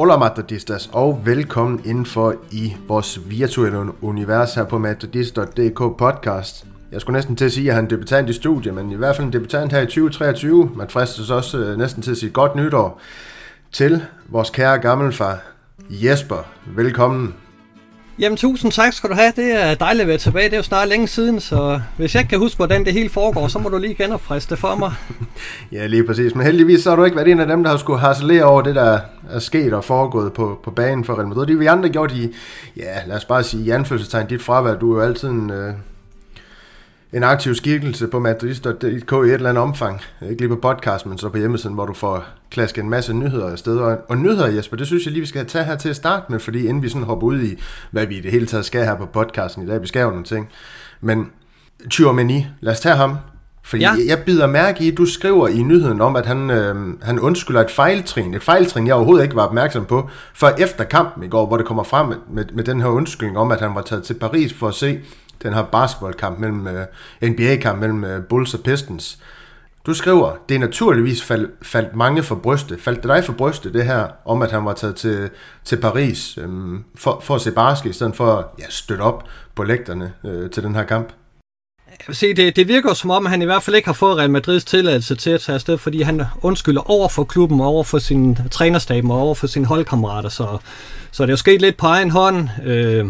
Hola Madridistas, og velkommen indenfor i vores virtuelle univers her på madridist.dk podcast. Jeg skulle næsten til at sige, at han er en debutant i studiet, men i hvert fald en debutant her i 2023. Man fristes også øh, næsten til at sige godt nytår til vores kære gammelfar Jesper. Velkommen. Jamen tusind tak skal du have. Det er dejligt at være tilbage. Det er jo snart længe siden, så hvis jeg ikke kan huske, hvordan det hele foregår, så må du lige genopfriske det for mig. ja, lige præcis. Men heldigvis så har du ikke været en af dem, der har skulle harcelere over det, der er sket og foregået på, på banen for Real Madrid. Det vi andre gjort i, ja, lad os bare sige i anførselstegn, dit fravær. Du er jo altid en, øh, en aktiv skikkelse på madrid.dk i et eller andet omfang. Ikke lige på podcast, men så på hjemmesiden, hvor du får klasket en masse nyheder afsted. Og, og nyheder, Jesper, det synes jeg lige, vi skal tage her til at starte med, fordi inden vi sådan hopper ud i, hvad vi i det hele taget skal her på podcasten i dag, vi skal jo nogle ting. Men Tchouameni, lad os tage ham. Fordi ja. jeg, bider mærke i, at du skriver i nyheden om, at han, øh, han undskylder et fejltrin. Et fejltrin, jeg overhovedet ikke var opmærksom på, for efter kampen i går, hvor det kommer frem med, med, med den her undskyldning om, at han var taget til Paris for at se den her basketballkamp mellem, uh, øh, NBA-kamp mellem uh, Bulls og Pistons. Du skriver, det er naturligvis fald, faldt mange for brystet. Faldt det dig for brystet, det her, om at han var taget til, til Paris øhm, for, for at se basket, i stedet for at ja, støtte op på lægterne øh, til den her kamp? Jeg vil sige, det, det virker som om, at han i hvert fald ikke har fået Real Madrids tilladelse til at tage afsted, fordi han undskylder over for klubben, over for sin trænerstab og over for sine holdkammerater. Så, så det er jo sket lidt på egen hånd. Øh,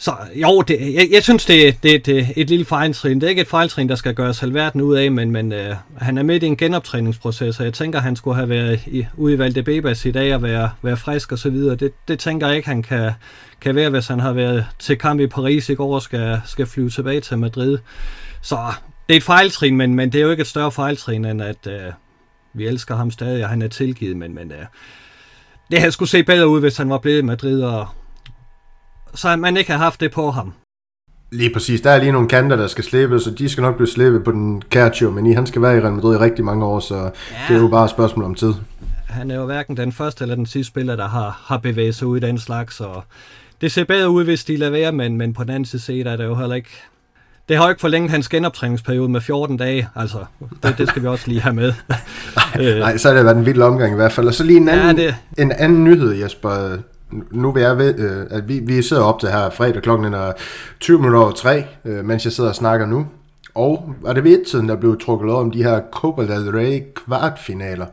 så jo, det, jeg, jeg synes, det, det, det et lille fejltrin. Det er ikke et fejltrin, der skal gøres halvverden ud af, men, men øh, han er midt i en genoptræningsproces, og jeg tænker, han skulle have været i, ude i Valdebebas i dag og være, være frisk og så videre. Det, det tænker jeg ikke, han kan, kan være, hvis han har været til kamp i Paris i går og skal, skal flyve tilbage til Madrid. Så det er et fejltrin, men, men det er jo ikke et større fejltrin, end at øh, vi elsker ham stadig, og han er tilgivet, men, men øh, det havde skulle se bedre ud, hvis han var blevet i Madrid og, så man ikke har haft det på ham. Lige præcis. Der er lige nogle kanter, der skal slippe, så de skal nok blive slippet på den Kærtjo, men i, han skal være i Real Madrid i rigtig mange år, så ja. det er jo bare et spørgsmål om tid. Han er jo hverken den første eller den sidste spiller, der har, har bevæget sig ud i den slags, og det ser bedre ud, hvis de lader være, men, men på den anden side er det jo heller ikke... Det har jo ikke forlænget hans genoptræningsperiode med 14 dage, altså det, det skal vi også lige have med. Nej, så har det været en vild omgang i hvert fald. Og så lige en anden, ja, det... en anden nyhed, Jesper nu vil jeg ved, øh, at vi, vi sidder op til her fredag klokken er 20 minutter over 3, øh, mens jeg sidder og snakker nu. Og var det ved et-tiden, der blev trukket om de her Copa del Rey kvartfinaler,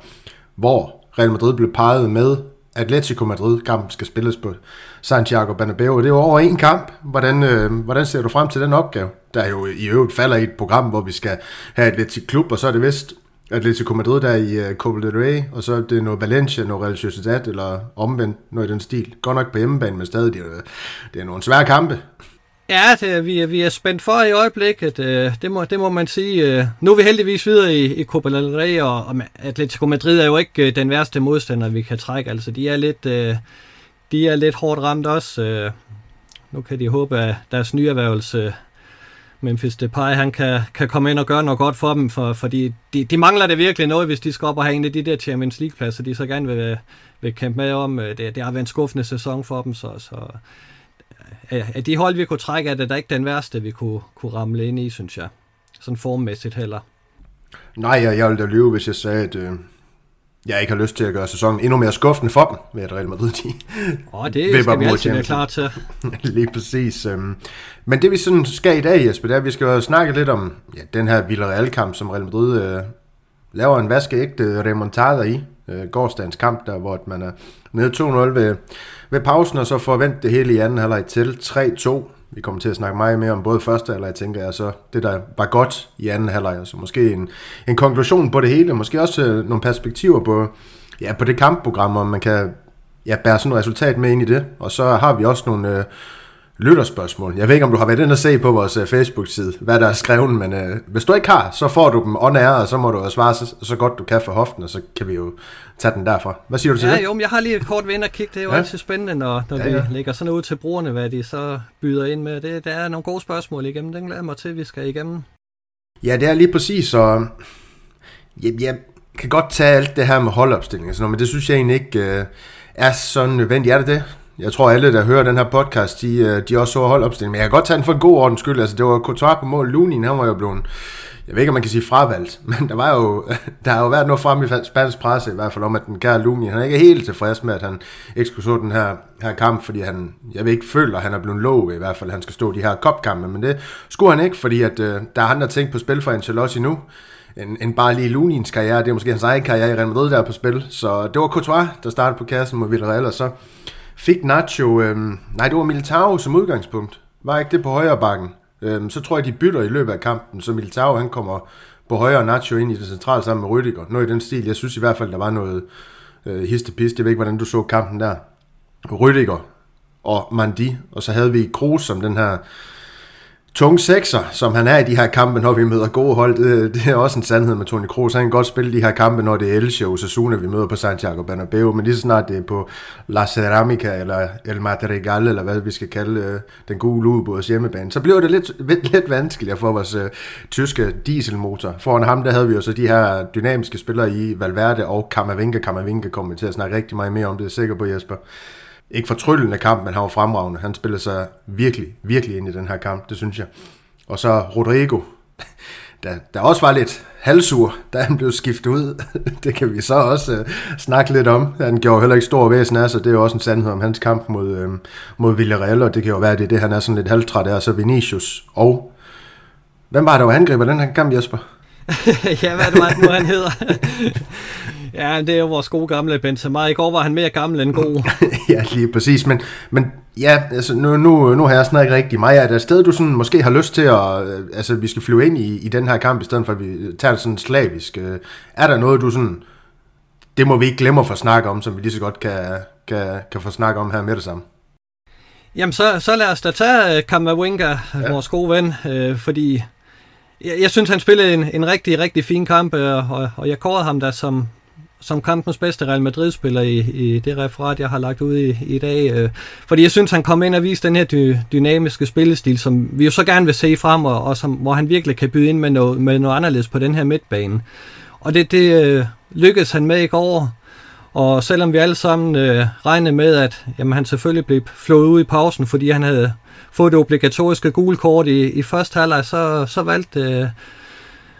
hvor Real Madrid blev peget med Atletico Madrid. Kampen skal spilles på Santiago Bernabeu. Det er jo over en kamp. Hvordan, øh, hvordan ser du frem til den opgave? Der jo i øvrigt falder i et program, hvor vi skal have Atletico Klub, og så er det vist Atletico Madrid der i uh, Copa del Rey, og så er det noget Valencia, noget Real Sociedad, eller omvendt, noget i den stil. Godt nok på hjemmebane, men stadig, det er, det er nogle svære kampe. Ja, det er, vi, er, vi er spændt for i øjeblikket, uh, det, må, det må man sige. Uh, nu er vi heldigvis videre i, i Copa del Rey, og, og Atletico Madrid er jo ikke uh, den værste modstander, vi kan trække. Altså, de er lidt, uh, de er lidt hårdt ramt også. Uh, nu kan de håbe, at deres nyerhvervelse Memphis Depay, han kan, kan komme ind og gøre noget godt for dem, for, fordi de, de mangler det virkelig noget, hvis de skal op og have en af de der Champions League-pladser, de så gerne vil, vil kæmpe med om. Øh, det, det har været en skuffende sæson for dem, så, så at øh, de hold, vi kunne trække, er det da ikke den værste, vi kunne, kunne ramle ind i, synes jeg. Sådan formmæssigt heller. Nej, jeg, jeg ville da lyve, hvis jeg sagde, at, øh, jeg ikke har lyst til at gøre sæsonen endnu mere skuffende for dem, ved at Real Madrid de oh, det skal vi altid være klar til. Lige præcis. Øhm. Men det vi sådan skal i dag, Jesper, det er, at vi skal snakke lidt om ja, den her Villarreal-kamp, som Real Madrid øh, laver en vaskeægte remontada i. Øh, gårdsdagens kamp, der hvor man er nede 2-0 ved, ved pausen, og så forventer det hele i anden halvleg til 3-2. Vi kommer til at snakke meget mere om både første halvleg, tænker jeg, så det der var godt i anden halvleg, så måske en, en konklusion på det hele, måske også øh, nogle perspektiver på, ja, på det kampprogram, om man kan ja, bære sådan et resultat med ind i det. Og så har vi også nogle, øh, lytterspørgsmål. Jeg ved ikke, om du har været inde og se på vores øh, Facebook-side, hvad der er skrevet, men øh, hvis du ikke har, så får du dem on air, og så må du svare så, så godt du kan for hoften, og så kan vi jo tage den derfra. Hvad siger du til ja, det? Jo, men jeg har lige et kort vind og kigge. Det er jo ja. altid spændende, når, når ja, ja. vi lægger sådan ud til brugerne, hvad de så byder ind med. Det, der er nogle gode spørgsmål igennem. Den glæder mig til, at vi skal igennem. Ja, det er lige præcis, og jeg, jeg kan godt tage alt det her med holdopstilling, sådan noget, men det synes jeg egentlig ikke uh, er så nødvendigt. Er det det? jeg tror alle, der hører den her podcast, de, øh, de også så holdopstillingen. Men jeg kan godt tage den for en god ordens skyld. Altså, det var Courtois på mål. Lunin, han var jo blevet, jeg ved ikke, om man kan sige fravalgt, men der, var jo, der har jo været noget frem i spansk presse, i hvert fald om, at den kære Lunin, han er ikke helt tilfreds med, at han ikke skulle så den her, her kamp, fordi han, jeg ved ikke, føler, at han er blevet lovet i hvert fald, at han skal stå de her kopkampe, men det skulle han ikke, fordi at, øh, der er andre ting på spil for Ancelotti nu, end, end bare lige Lunins karriere. Det er måske hans egen karriere i Real Madrid, der er på spil. Så det var Courtois, der startede på kassen mod Villarreal, og så fik Nacho... Øh, nej, det var Militao som udgangspunkt. Var ikke det på højre bakken? Øhm, så tror jeg, de bytter i løbet af kampen, så Militao han kommer på højre og Nacho ind i det centrale sammen med Rüdiger. Noget i den stil. Jeg synes i hvert fald, der var noget øh, histepist. Jeg ved ikke, hvordan du så kampen der. Rüdiger og Mandi, og så havde vi Kroos som den her tung sekser, som han er i de her kampe, når vi møder gode hold. Det, det er også en sandhed med Toni Kroos. Han kan godt spille de her kampe, når det er Elche og Osasuna, vi møder på Santiago Bernabeu, men lige så snart det er på La Ceramica eller El Madrigal, eller hvad vi skal kalde øh, den gode ubåds hjemmebane, så bliver det lidt, lidt, lidt vanskeligt for vores øh, tyske dieselmotor. Foran ham, der havde vi jo så de her dynamiske spillere i Valverde og Kamavinga. Kamavinga kommer til at snakke rigtig meget mere om det, er sikker på Jesper ikke fortryllende kamp, men han var fremragende. Han spillede sig virkelig, virkelig ind i den her kamp, det synes jeg. Og så Rodrigo, der, der også var lidt halsur, da han blev skiftet ud. det kan vi så også uh, snakke lidt om. Han gjorde heller ikke stor væsen af sig. Det er jo også en sandhed om hans kamp mod, uh, mod Villarreal, og det kan jo være, det er det, han er sådan lidt halvtræt af. Så Vinicius og... Hvem var der, der angriber den her kamp, Jesper? ja, hvad det var, nu han hedder. Ja, det er jo vores gode gamle Benzema. I går var han mere gammel end god. ja, lige præcis. Men, men ja, altså, nu, nu, nu har jeg snakket rigtig meget. Er der et sted, du sådan, måske har lyst til at... Øh, altså, vi skal flyve ind i, i den her kamp, i stedet for at vi tager det sådan slavisk. Øh, er der noget, du sådan... Det må vi ikke glemme at få snakke om, som vi lige så godt kan, kan, kan få snakke om her med det samme. Jamen, så, så lad os da tage Kammerwinger, ja. vores gode ven, øh, fordi jeg, jeg synes, han spillede en, en rigtig, rigtig fin kamp, og, og jeg kårede ham da som, som kampens bedste Real Madrid-spiller i, i det referat, jeg har lagt ud i, i dag. Øh, fordi jeg synes, han kom ind og viste den her dy, dynamiske spillestil, som vi jo så gerne vil se frem, og, og som, hvor han virkelig kan byde ind med noget, med noget anderledes på den her midtbane. Og det, det øh, lykkedes han med i går. Og selvom vi alle sammen øh, regnede med, at jamen, han selvfølgelig blev flået ud i pausen, fordi han havde fået det obligatoriske gule kort i, i første halvleg, så, så valgte øh,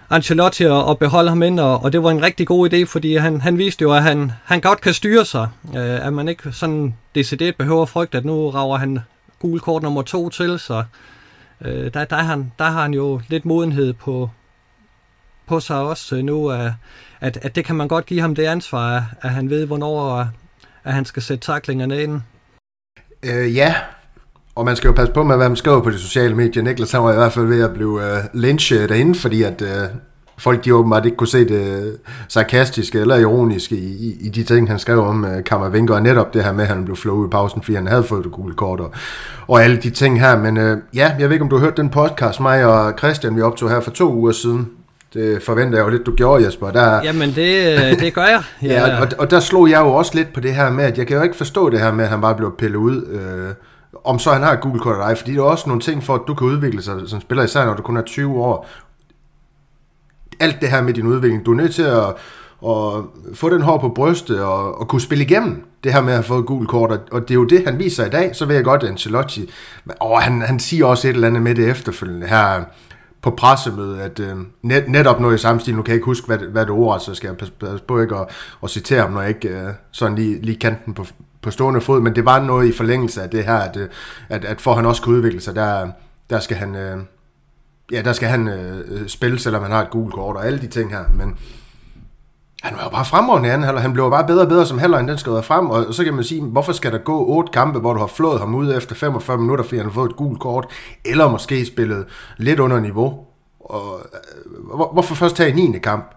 Ancelotti at, beholde ham ind, og, og det var en rigtig god idé, fordi han, han viste jo, at han, han godt kan styre sig, øh, at man ikke sådan decideret behøver at frygte, at nu rager han gul kort nummer to til, så øh, der, der, han, der har han jo lidt modenhed på, på sig også øh, nu, at, at, at det kan man godt give ham det ansvar, at han ved, hvornår at han skal sætte taklingerne ind. Øh, ja, og man skal jo passe på med, hvad man skriver på de sociale medier. Niklas han var i hvert fald ved at blive uh, lynchet derinde, fordi at uh, folk de åbenbart ikke kunne se det sarkastiske eller ironiske i, i, i de ting, han skrev om uh, Kammervinker, og netop det her med, at han blev flået i pausen, fordi han havde fået det gule kort, og, og alle de ting her. Men uh, ja, jeg ved ikke, om du har hørt den podcast, mig og Christian, vi optog her for to uger siden, det forventer jeg jo lidt, du gjorde, Jesper. Der, Jamen, det, det gør jeg. Ja, ja og, og der slog jeg jo også lidt på det her med, at jeg kan jo ikke forstå det her med, at han bare blev pillet ud. Øh, om så han har et gult kort eller ej, fordi det er også nogle ting for, at du kan udvikle sig som spiller, især når du kun er 20 år. Alt det her med din udvikling, du er nødt til at, at få den hår på brystet og, og kunne spille igennem det her med at have fået et gult kort, og det er jo det, han viser i dag, så ved jeg godt, at Ancelotti, og han, han siger også et eller andet med det efterfølgende her, på pressemødet, at øh, net, netop noget i samme stil, nu kan jeg ikke huske, hvad, hvad det ord er, så skal jeg passe, passe på ikke at, at citere ham, når jeg ikke øh, sådan lige, lige kanten på, på stående fod, men det var noget i forlængelse af det her, at, øh, at, at for han også kan udvikle sig, der, der skal han, øh, ja, der skal han øh, øh, spille, selvom han har et gult kort og alle de ting her, men han var jo bare fremragende i anden halvleg. Han blev bare bedre og bedre som halvleg, end den skrider frem. Og så kan man sige, hvorfor skal der gå otte kampe, hvor du har flået ham ud efter 45 minutter, fordi han har fået et gult kort, eller måske spillet lidt under niveau. Og, øh, hvorfor først tage i 9. kamp?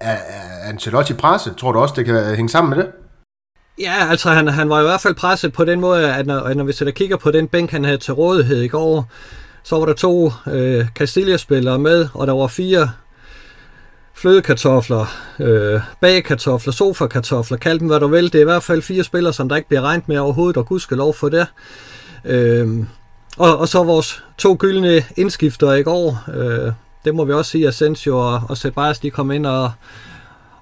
Er, er Ancelotti presse? Tror du også, det kan hænge sammen med det? Ja, altså han, han var i hvert fald presset på den måde, at når, når vi sætter kigger på den bænk, han havde til rådighed i går, så var der to øh, Castilla-spillere med, og der var fire flødekartofler, øh, bagkartofler, sofakartofler, kald dem hvad du vil. Det er i hvert fald fire spillere, som der ikke bliver regnet med overhovedet, og gud skal lov for det. Øh, og, og så vores to gyldne indskifter i går. Øh, det må vi også sige, at Asensio og, og Sebas, de kom ind og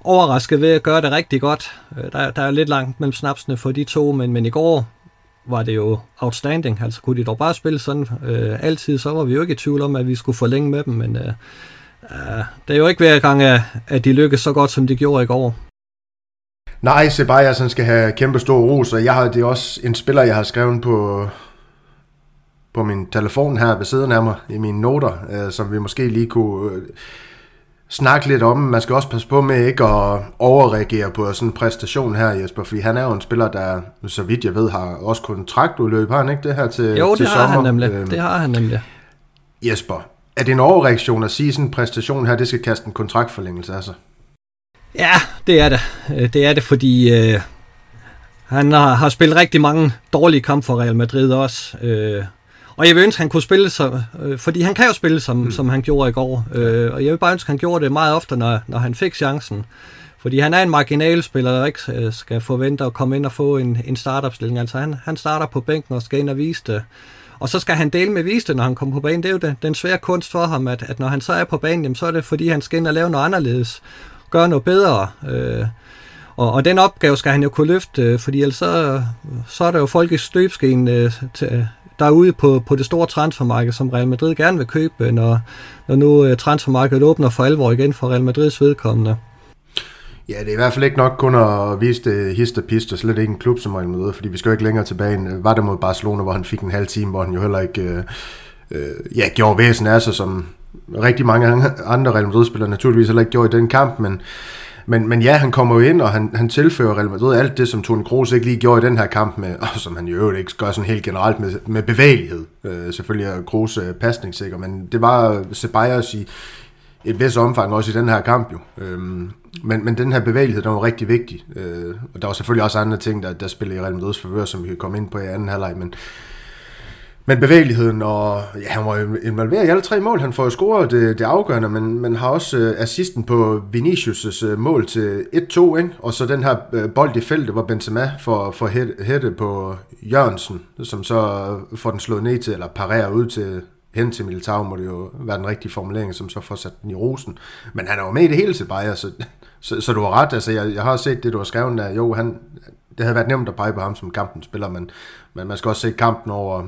overrasket ved at gøre det rigtig godt. Øh, der, der er lidt langt mellem snapsene for de to, men, men i går var det jo outstanding. Altså kunne de dog bare spille sådan øh, altid, så var vi jo ikke i tvivl om, at vi skulle forlænge med dem, men øh, øh, det er jo ikke hver gang, at, at de lykkedes så godt, som de gjorde i går. Nej, Sebastian skal have kæmpe stor ros, og jeg har, det er også en spiller, jeg har skrevet på, på min telefon her ved siden af mig, i mine noter, øh, som vi måske lige kunne øh, snakke lidt om. Man skal også passe på med ikke at overreagere på sådan en præstation her, Jesper, fordi han er jo en spiller, der, så vidt jeg ved, har også kontraktudløb. Har han ikke det her til, jo, til det sommer? har han nemlig. Øhm, det har han nemlig. Jesper, er det en overreaktion at sige, sådan en præstation her, det skal kaste en kontraktforlængelse af sig? Ja, det er det. Øh, det er det, fordi øh, han har, har spillet rigtig mange dårlige kampe for Real Madrid også. Øh, og jeg vil ønske, at han kunne spille, som, øh, fordi han kan jo spille, som, mm. som han gjorde i går. Øh, og jeg vil bare ønske, at han gjorde det meget ofte, når, når han fik chancen. Fordi han er en marginalspiller, der ikke øh, skal forvente at komme ind og få en, en startopstilling. Altså han, han starter på bænken og skal ind og vise det. Og så skal han dele med vise det, når han kommer på banen. Det er jo den, den svære kunst for ham, at, at når han så er på banen, jamen, så er det fordi, han skal ind og lave noget anderledes. Gøre noget bedre. Øh, og, og den opgave skal han jo kunne løfte, øh, fordi ellers så, så er der jo folk i støbskeen øh, til, derude på, på det store transfermarked, som Real Madrid gerne vil købe, øh, når, når nu uh, transfermarkedet åbner for alvor igen for Real Madrids vedkommende. Ja, det er i hvert fald ikke nok kun at vise det hist og pist, og slet ikke en klub som Real Madrid, fordi vi skal jo ikke længere tilbage. Øh, var det mod Barcelona, hvor han fik en halv time, hvor han jo heller ikke øh, øh, ja, gjorde væsen af sig, som rigtig mange andre Real Madrid-spillere naturligvis heller ikke gjorde i den kamp, men men, men ja, han kommer jo ind, og han, han tilfører Real Madrid alt det, som Toni Kroos ikke lige gjorde i den her kamp, med, og som han jo øvrigt ikke gør sådan helt generelt med, med bevægelighed. Øh, selvfølgelig er Kroos øh, pasningssikker, men det var Ceballos i et vis omfang også i den her kamp jo. Øhm, men, men den her bevægelighed, der var rigtig vigtig. Øh, og der var selvfølgelig også andre ting, der, der spillede i Real Madrids forvør, som vi kan komme ind på i anden halvleg, men, men bevægeligheden, og ja, han var involveret i alle tre mål. Han får jo scoret det, det afgørende, men, men har også øh, assisten på Vinicius' øh, mål til 1-2, ikke? og så den her øh, bold i feltet, hvor Benzema får, får hætte på Jørgensen, som så får den slået ned til, eller parerer ud til, hen til Militao, må det jo være den rigtige formulering, som så får sat den i rosen. Men han er jo med i det hele til Bayern, så, så, så du har ret. Altså, jeg, jeg har set det, du har skrevet der. Jo, han, det havde været nemt at pege på ham som kampens spiller, men, men man skal også se kampen over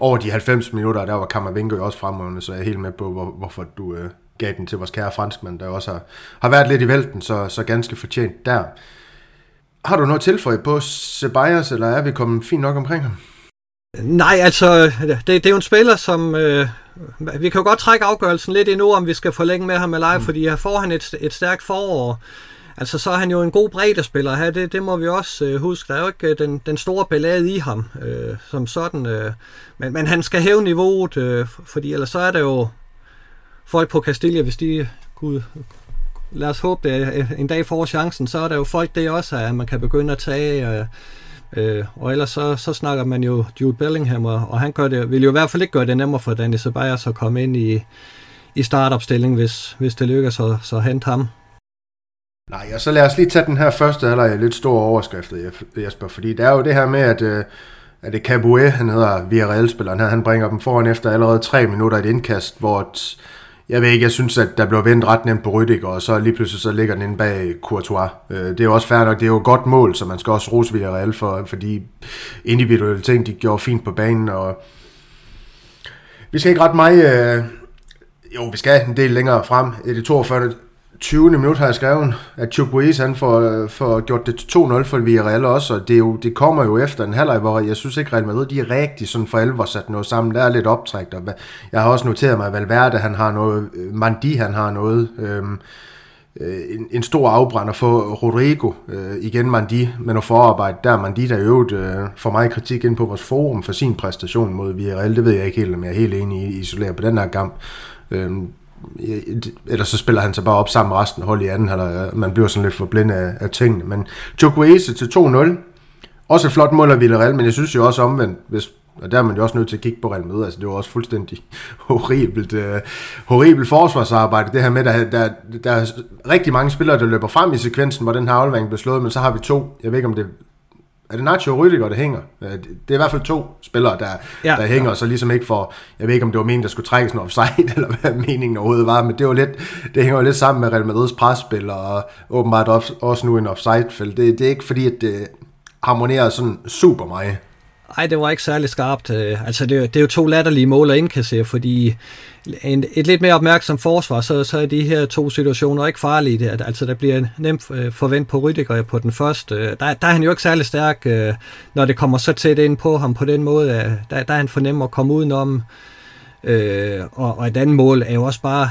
over de 90 minutter, der var Kammervingo jo også fremragende, så jeg er helt med på, hvor, hvorfor du øh, gav den til vores kære franskmand, der også har, har været lidt i vælten, så, så ganske fortjent der. Har du noget tilføje på Ceballos, eller er vi kommet fint nok omkring ham? Nej, altså, det, det er jo en spiller, som... Øh, vi kan jo godt trække afgørelsen lidt endnu, om vi skal forlænge med ham eller ej, mm. fordi her får han et, et stærkt forår. Altså, så er han jo en god breddespiller her, det, det må vi også øh, huske. Der er jo ikke øh, den, den store ballade i ham, øh, som sådan. Øh, men, men han skal hæve niveauet, øh, fordi ellers så er der jo folk på Castilla, hvis de gud, lad os håbe, det øh, en dag får chancen, så er der jo folk det også, at man kan begynde at tage. Øh, øh, og ellers så, så snakker man jo Jude Bellingham, og, og han gør det, vil jo i hvert fald ikke gøre det nemmere for Danny Ceballos at komme ind i, i startopstilling, hvis, hvis det lykkes at så hente ham. Nej, og så lad os lige tage den her første halvleg lidt store overskrift, Jesper, fordi det er jo det her med, at, øh, at det Caboué, han hedder Villarreal-spilleren her, han bringer dem foran efter allerede tre minutter et indkast, hvor jeg ved ikke, jeg synes, at der blev vendt ret nemt på Rüdiger, og så lige pludselig så ligger den inde bag Courtois. Øh, det er jo også fair nok, det er jo et godt mål, så man skal også rose Villarreal for, fordi individuelle ting, de gjorde fint på banen, og vi skal ikke ret meget, øh, jo, vi skal en del længere frem. I det 42. 20. minut har jeg skrevet, at Chukwueze han får, øh, får gjort det til 2-0 for Villarreal også, og det, er jo, det kommer jo efter en halvleg, hvor jeg synes ikke, Real Madrid de er rigtig sådan for alvor sat noget sammen. Der er lidt optrækt, og jeg har også noteret mig, at Valverde han har noget, øh, Mandi han har noget, øhm, øh, en, en stor afbrænder for Rodrigo, øh, igen Mandi med noget forarbejde der. Mandi der øvrigt øh, for mig kritik ind på vores forum for sin præstation mod Villarreal, det ved jeg ikke helt, om jeg er helt enig i isoleret på den her kamp. Øhm, ellers så spiller han sig bare op sammen med resten af hold i anden halvleg. Man bliver sådan lidt for blind af, af tingene. Men Chukwueze til 2-0. Også et flot mål af Villarreal, men jeg synes jo også omvendt, hvis, og der er man jo også nødt til at kigge på Real Madrid. Altså, det var også fuldstændig horribelt, uh, horribelt forsvarsarbejde. Det her med, der, der, der er rigtig mange spillere, der løber frem i sekvensen, hvor den her aflevering bliver slået, men så har vi to, jeg ved ikke om det er det Nacho og Rüdiger, der hænger? Det er i hvert fald to spillere, der, ja, der hænger, ja. så ligesom ikke for, jeg ved ikke, om det var meningen, der skulle trækkes en offside, eller hvad meningen overhovedet var, men det var lidt, det hænger jo lidt sammen med Real Madrids presspil, og åbenbart også nu en offside-felt. Det, det er ikke fordi, at det harmonerer sådan super meget. Nej, det var ikke særlig skarpt. Øh. Altså, det, det er jo to latterlige mål at indkassere, fordi en, et lidt mere opmærksom forsvar, så, så er de her to situationer ikke farlige. Det, altså, der bliver nemt øh, forvent på Rydiger på den første. Der, der er han jo ikke særlig stærk, øh, når det kommer så tæt ind på ham på den måde. Der, der er han for nem at komme udenom. Øh, og, og et andet mål er jo også bare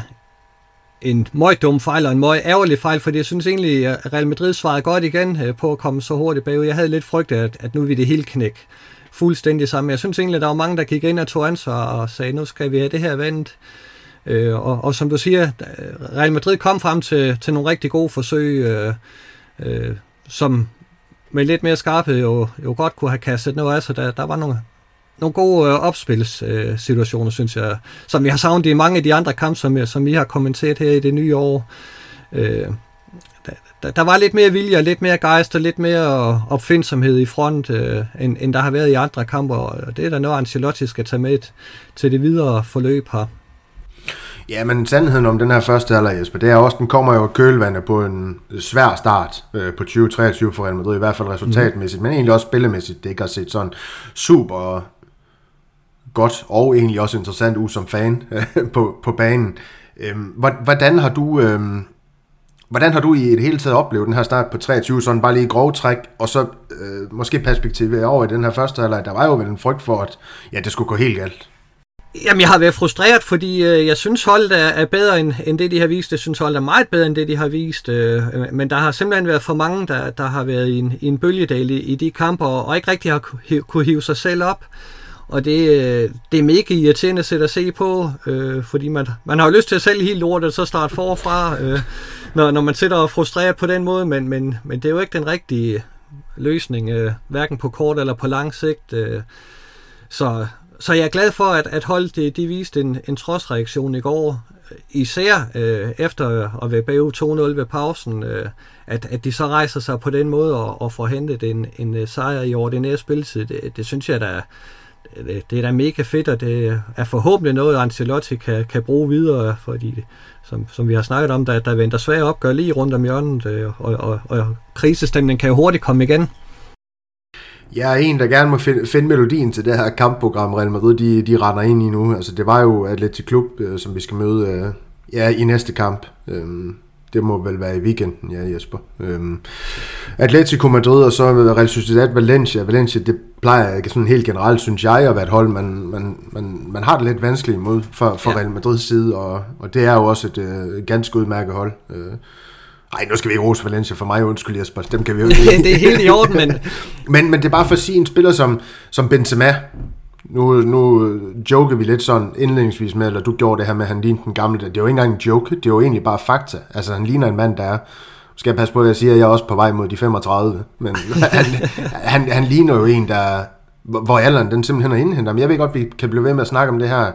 en møg dum fejl og en møg ærgerlig fejl, fordi jeg synes egentlig, at Real Madrid svarede godt igen på at komme så hurtigt bagud. Jeg havde lidt frygt, at, at nu vil det helt knække fuldstændig sammen. Jeg synes egentlig, at der var mange, der gik ind og tog ansvar og sagde, nu skal vi have det her vendt. Øh, og, og som du siger, Real Madrid kom frem til, til nogle rigtig gode forsøg, øh, øh, som med lidt mere skarphed jo, jo godt kunne have kastet noget af, så der, der var nogle, nogle gode øh, opspilssituationer, øh, synes jeg, som vi har savnet i mange af de andre kampe, som, som vi har kommenteret her i det nye år. Øh, der, der var lidt mere vilje, lidt mere gejst og lidt mere opfindsomhed i front, øh, end, end der har været i andre kampe, og det er der noget, Ancelotti skal tage med til det videre forløb her. Ja, men sandheden om den her første halvleg, Jesper, det er også, den kommer jo kølvandet på en svær start øh, på 2023 for Real Madrid, i hvert fald resultatmæssigt, mm. men egentlig også spillemæssigt. Det ikke har set sådan super godt og egentlig også interessant ud som fan på, på banen. Øh, hvordan har du... Øh, Hvordan har du i det hele taget oplevet den her start på 23, sådan bare lige i grov træk, og så øh, måske perspektivet over i den her første halvleg, der var jo vel en frygt for, at ja, det skulle gå helt galt. Jamen, jeg har været frustreret, fordi øh, jeg synes holdet er, er bedre end, end det, de har vist. Jeg synes holdet er meget bedre end det, de har vist. Øh, men der har simpelthen været for mange, der, der har været i en, i en bølgedal i, i de kampe, og, og ikke rigtig har kunne hive sig selv op. Og det, øh, det er mega irriterende at sætte at se på, øh, fordi man, man har jo lyst til at sælge helt lortet, så starte forfra. Øh, når, når man sidder og frustreret på den måde, men, men, men det er jo ikke den rigtige løsning, øh, hverken på kort eller på lang sigt. Øh, så, så jeg er glad for, at, at holdet de, de viste en, en trodsreaktion i går, øh, især øh, efter at være bagud 2-0 ved pausen, øh, at, at de så rejser sig på den måde og, og får hentet en, en øh, sejr i ordinær spilletid. Det, det synes jeg, der det, det er da mega fedt, og det er forhåbentlig noget, Ancelotti kan, kan bruge videre, fordi som, som vi har snakket om, der, der venter svære opgør lige rundt om hjørnet, øh, og, og, og krisestemningen kan jo hurtigt komme igen. Jeg er en, der gerne må finde, finde melodien til det her kampprogram, Real Madrid, de, de render ind i nu. Altså, det var jo Atletic Klub, øh, som vi skal møde øh, ja, i næste kamp. Øhm, det må vel være i weekenden, ja Jesper. Øhm, Atletico Madrid og så Real Sociedad Valencia. Valencia, det plejer sådan helt generelt, synes jeg, at være et hold, man, man, man, man har det lidt vanskeligt imod for, for ja. Real Madrids side, og, og det er jo også et øh, ganske udmærket hold. Øh, ej, nu skal vi ikke rose Valencia for mig, undskyld Jesper, dem kan vi jo ikke. det er helt i orden, men... men... men det er bare for at sige en spiller som, som Benzema, nu, nu joker vi lidt sådan indledningsvis med, eller du gjorde det her med, at han lignede den gamle. Det er jo ikke engang en joke, det er jo egentlig bare fakta. Altså, han ligner en mand, der er skal jeg passe på, at jeg siger, at jeg er også på vej mod de 35, men han, han, han ligner jo en, der, hvor alderen den simpelthen er indhentet. Men jeg ved godt, at vi kan blive ved med at snakke om det her,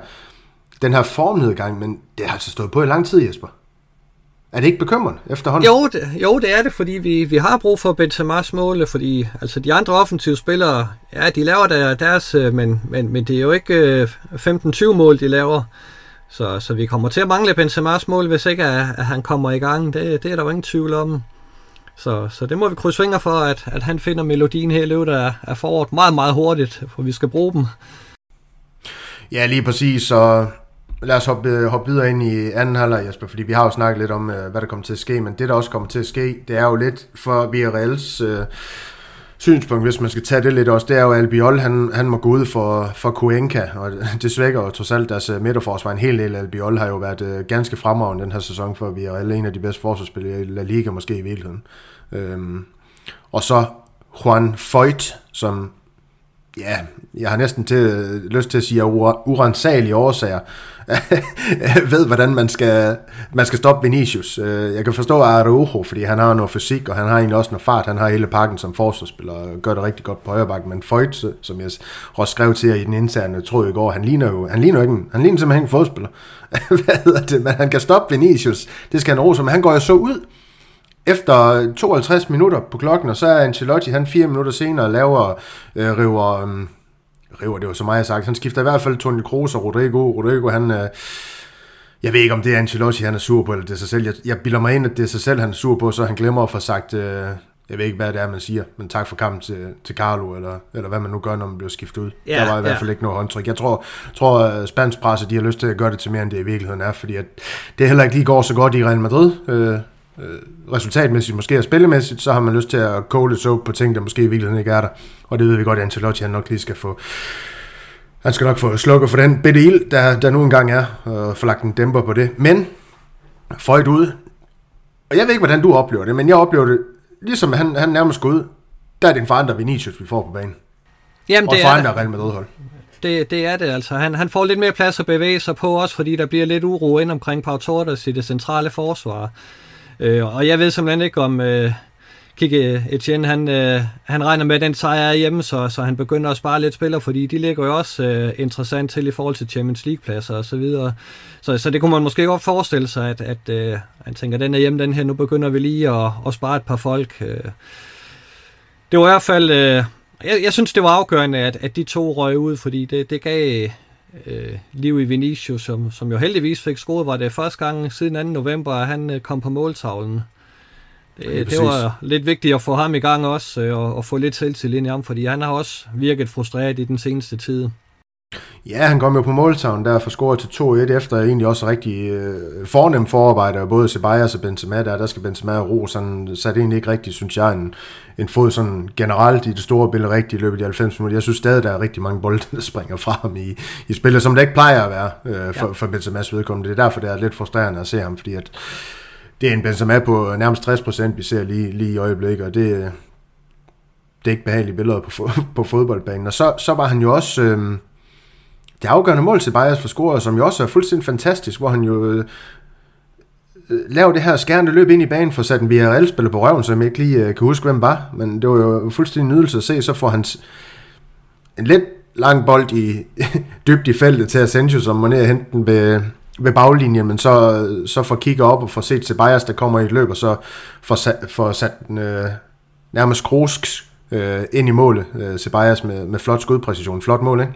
den her formnedgang, men det har altså stået på i lang tid, Jesper. Er det ikke bekymrende efterhånden? Jo, det, jo, det er det, fordi vi, vi har brug for Benzema's mål, fordi altså, de andre offensive spillere, ja, de laver der, deres, øh, men, men, men det er jo ikke 15-20 øh, mål, de laver. Så, så vi kommer til at mangle Benzema's mål, hvis ikke at, at han kommer i gang. Det, det er der jo ingen tvivl om. Så, så det må vi krydse fingre for, at, at han finder melodien her i løbet af, af foråret meget, meget hurtigt, for vi skal bruge dem. Ja, lige præcis. Så lad os hoppe, øh, hoppe videre ind i anden halvleg, Jesper, fordi vi har jo snakket lidt om, øh, hvad der kommer til at ske, men det, der også kommer til at ske, det er jo lidt for Villarreals øh, synspunkt, hvis man skal tage det lidt også, det er jo, at Albiol, han, han må gå ud for, for Cuenca, og det svækker jo trods alt deres øh, midterforsvar en hel del. Albiol har jo været øh, ganske fremragende den her sæson, for vi er alle en af de bedste forsvarsspillere i La Liga, måske i virkeligheden. Øhm, og så Juan Foyt, som ja, jeg har næsten til, lyst til at sige urensagelige årsager, ved, hvordan man skal, man skal stoppe Vinicius. Øh, jeg kan forstå Araujo, fordi han har noget fysik, og han har egentlig også noget fart. Han har hele pakken som forsvarsspiller, og gør det rigtig godt på højre bakken. Men Foyt, som jeg også skrev til jer i den interne tråd i går, han ligner jo, han ligner ikke en, han ligner simpelthen en fodspiller. Hvad hedder det? Men han kan stoppe Vinicius. Det skal han rose, men han går jo så ud, efter 52 minutter på klokken, og så er Ancelotti, han fire minutter senere laver, øh, river, øh, river, det var så meget sagt, han skifter i hvert fald Toni Kroos og Rodrigo. Rodrigo, han, øh, jeg ved ikke, om det er Ancelotti, han er sur på, eller det er sig selv. Jeg, jeg bilder mig ind, at det er sig selv, han er sur på, så han glemmer at få sagt, øh, jeg ved ikke, hvad det er, man siger, men tak for kampen til, til Carlo, eller, eller hvad man nu gør, når man bliver skiftet ud. Ja, der var i hvert ja. fald ikke noget håndtryk. Jeg tror, tror at spansk presse, de har lyst til at gøre det til mere, end det i virkeligheden er, fordi at det heller ikke lige går så godt i Real Madrid. Øh, øh, resultatmæssigt, måske og spillemæssigt, så har man lyst til at lidt soap på ting, der måske i virkeligheden ikke er der. Og det ved vi godt, at Ancelotti han nok lige skal få, han skal nok få slukket for den bitte ild, der, der nu engang er, og få lagt en dæmper på det. Men, Freud ud, og jeg ved ikke, hvordan du oplever det, men jeg oplever det, ligesom han, han nærmest går ud, der er det en forandret Vinicius, vi får på banen. Jamen, Og det et er, forandret Real Madrid-hold. det, det er det altså. Han, han får lidt mere plads at bevæge sig på, også fordi der bliver lidt uro ind omkring Pau Torres i det centrale forsvar. Øh, og jeg ved simpelthen ikke, om øh, Kike Etienne, han, øh, han regner med, at den sejr er hjemme, så, så han begynder at spare lidt spillere, fordi de ligger jo også øh, interessant til i forhold til Champions League-pladser og så videre. Så, så det kunne man måske godt forestille sig, at, at øh, han tænker, den er hjemme, den her, nu begynder vi lige at, at spare et par folk. Øh. Det var i hvert fald... Øh, jeg, jeg synes, det var afgørende, at, at de to røg ud, fordi det, det gav øh, liv i Vinicius, som, som jo heldigvis fik scoret, var det første gang siden 2. november, at han øh, kom på måltavlen. Det, det præcis. var lidt vigtigt at få ham i gang også, øh, og, og få lidt selvtillid ind i ham, fordi han har også virket frustreret i den seneste tid. Ja, han kom jo på måltavlen der for scoret til 2-1 efter egentlig også rigtig øh, fornem forarbejde både Ceballos og Benzema der. Der skal Benzema og ro, sådan satte egentlig ikke rigtig, synes jeg, en, en fod sådan generelt i det store billede rigtigt i løbet af de 90 minutter. Jeg synes stadig, der er rigtig mange bolde, der springer fra ham i, i spillet, som det ikke plejer at være øh, for, Ja. for Benzemas vedkommende. Det er derfor, det er lidt frustrerende at se ham, fordi at det er en Benzema på nærmest 60 procent, vi ser lige, lige i øjeblikket, og det, det er ikke behagelige billeder på, på fodboldbanen. Og så, så var han jo også... Øh, det afgørende mål til Bayers for scoret, som jo også er fuldstændig fantastisk, hvor han jo øh, øh laver det her skærende løb ind i banen for at sætte en VRL-spiller på røven, som jeg ikke lige øh, kan huske, hvem var. Men det var jo fuldstændig nydelse at se. Så får han en lidt lang bold i dybt i feltet til Asensio, som må ned og hente den ved, ved baglinjen, men så, øh, så får kigger op og får set til Ceballos, der kommer i et løb, og så får sat, får sat den øh, nærmest krusk øh, ind i målet. Øh, Ceballos med, med flot skudpræcision. Flot mål, ikke?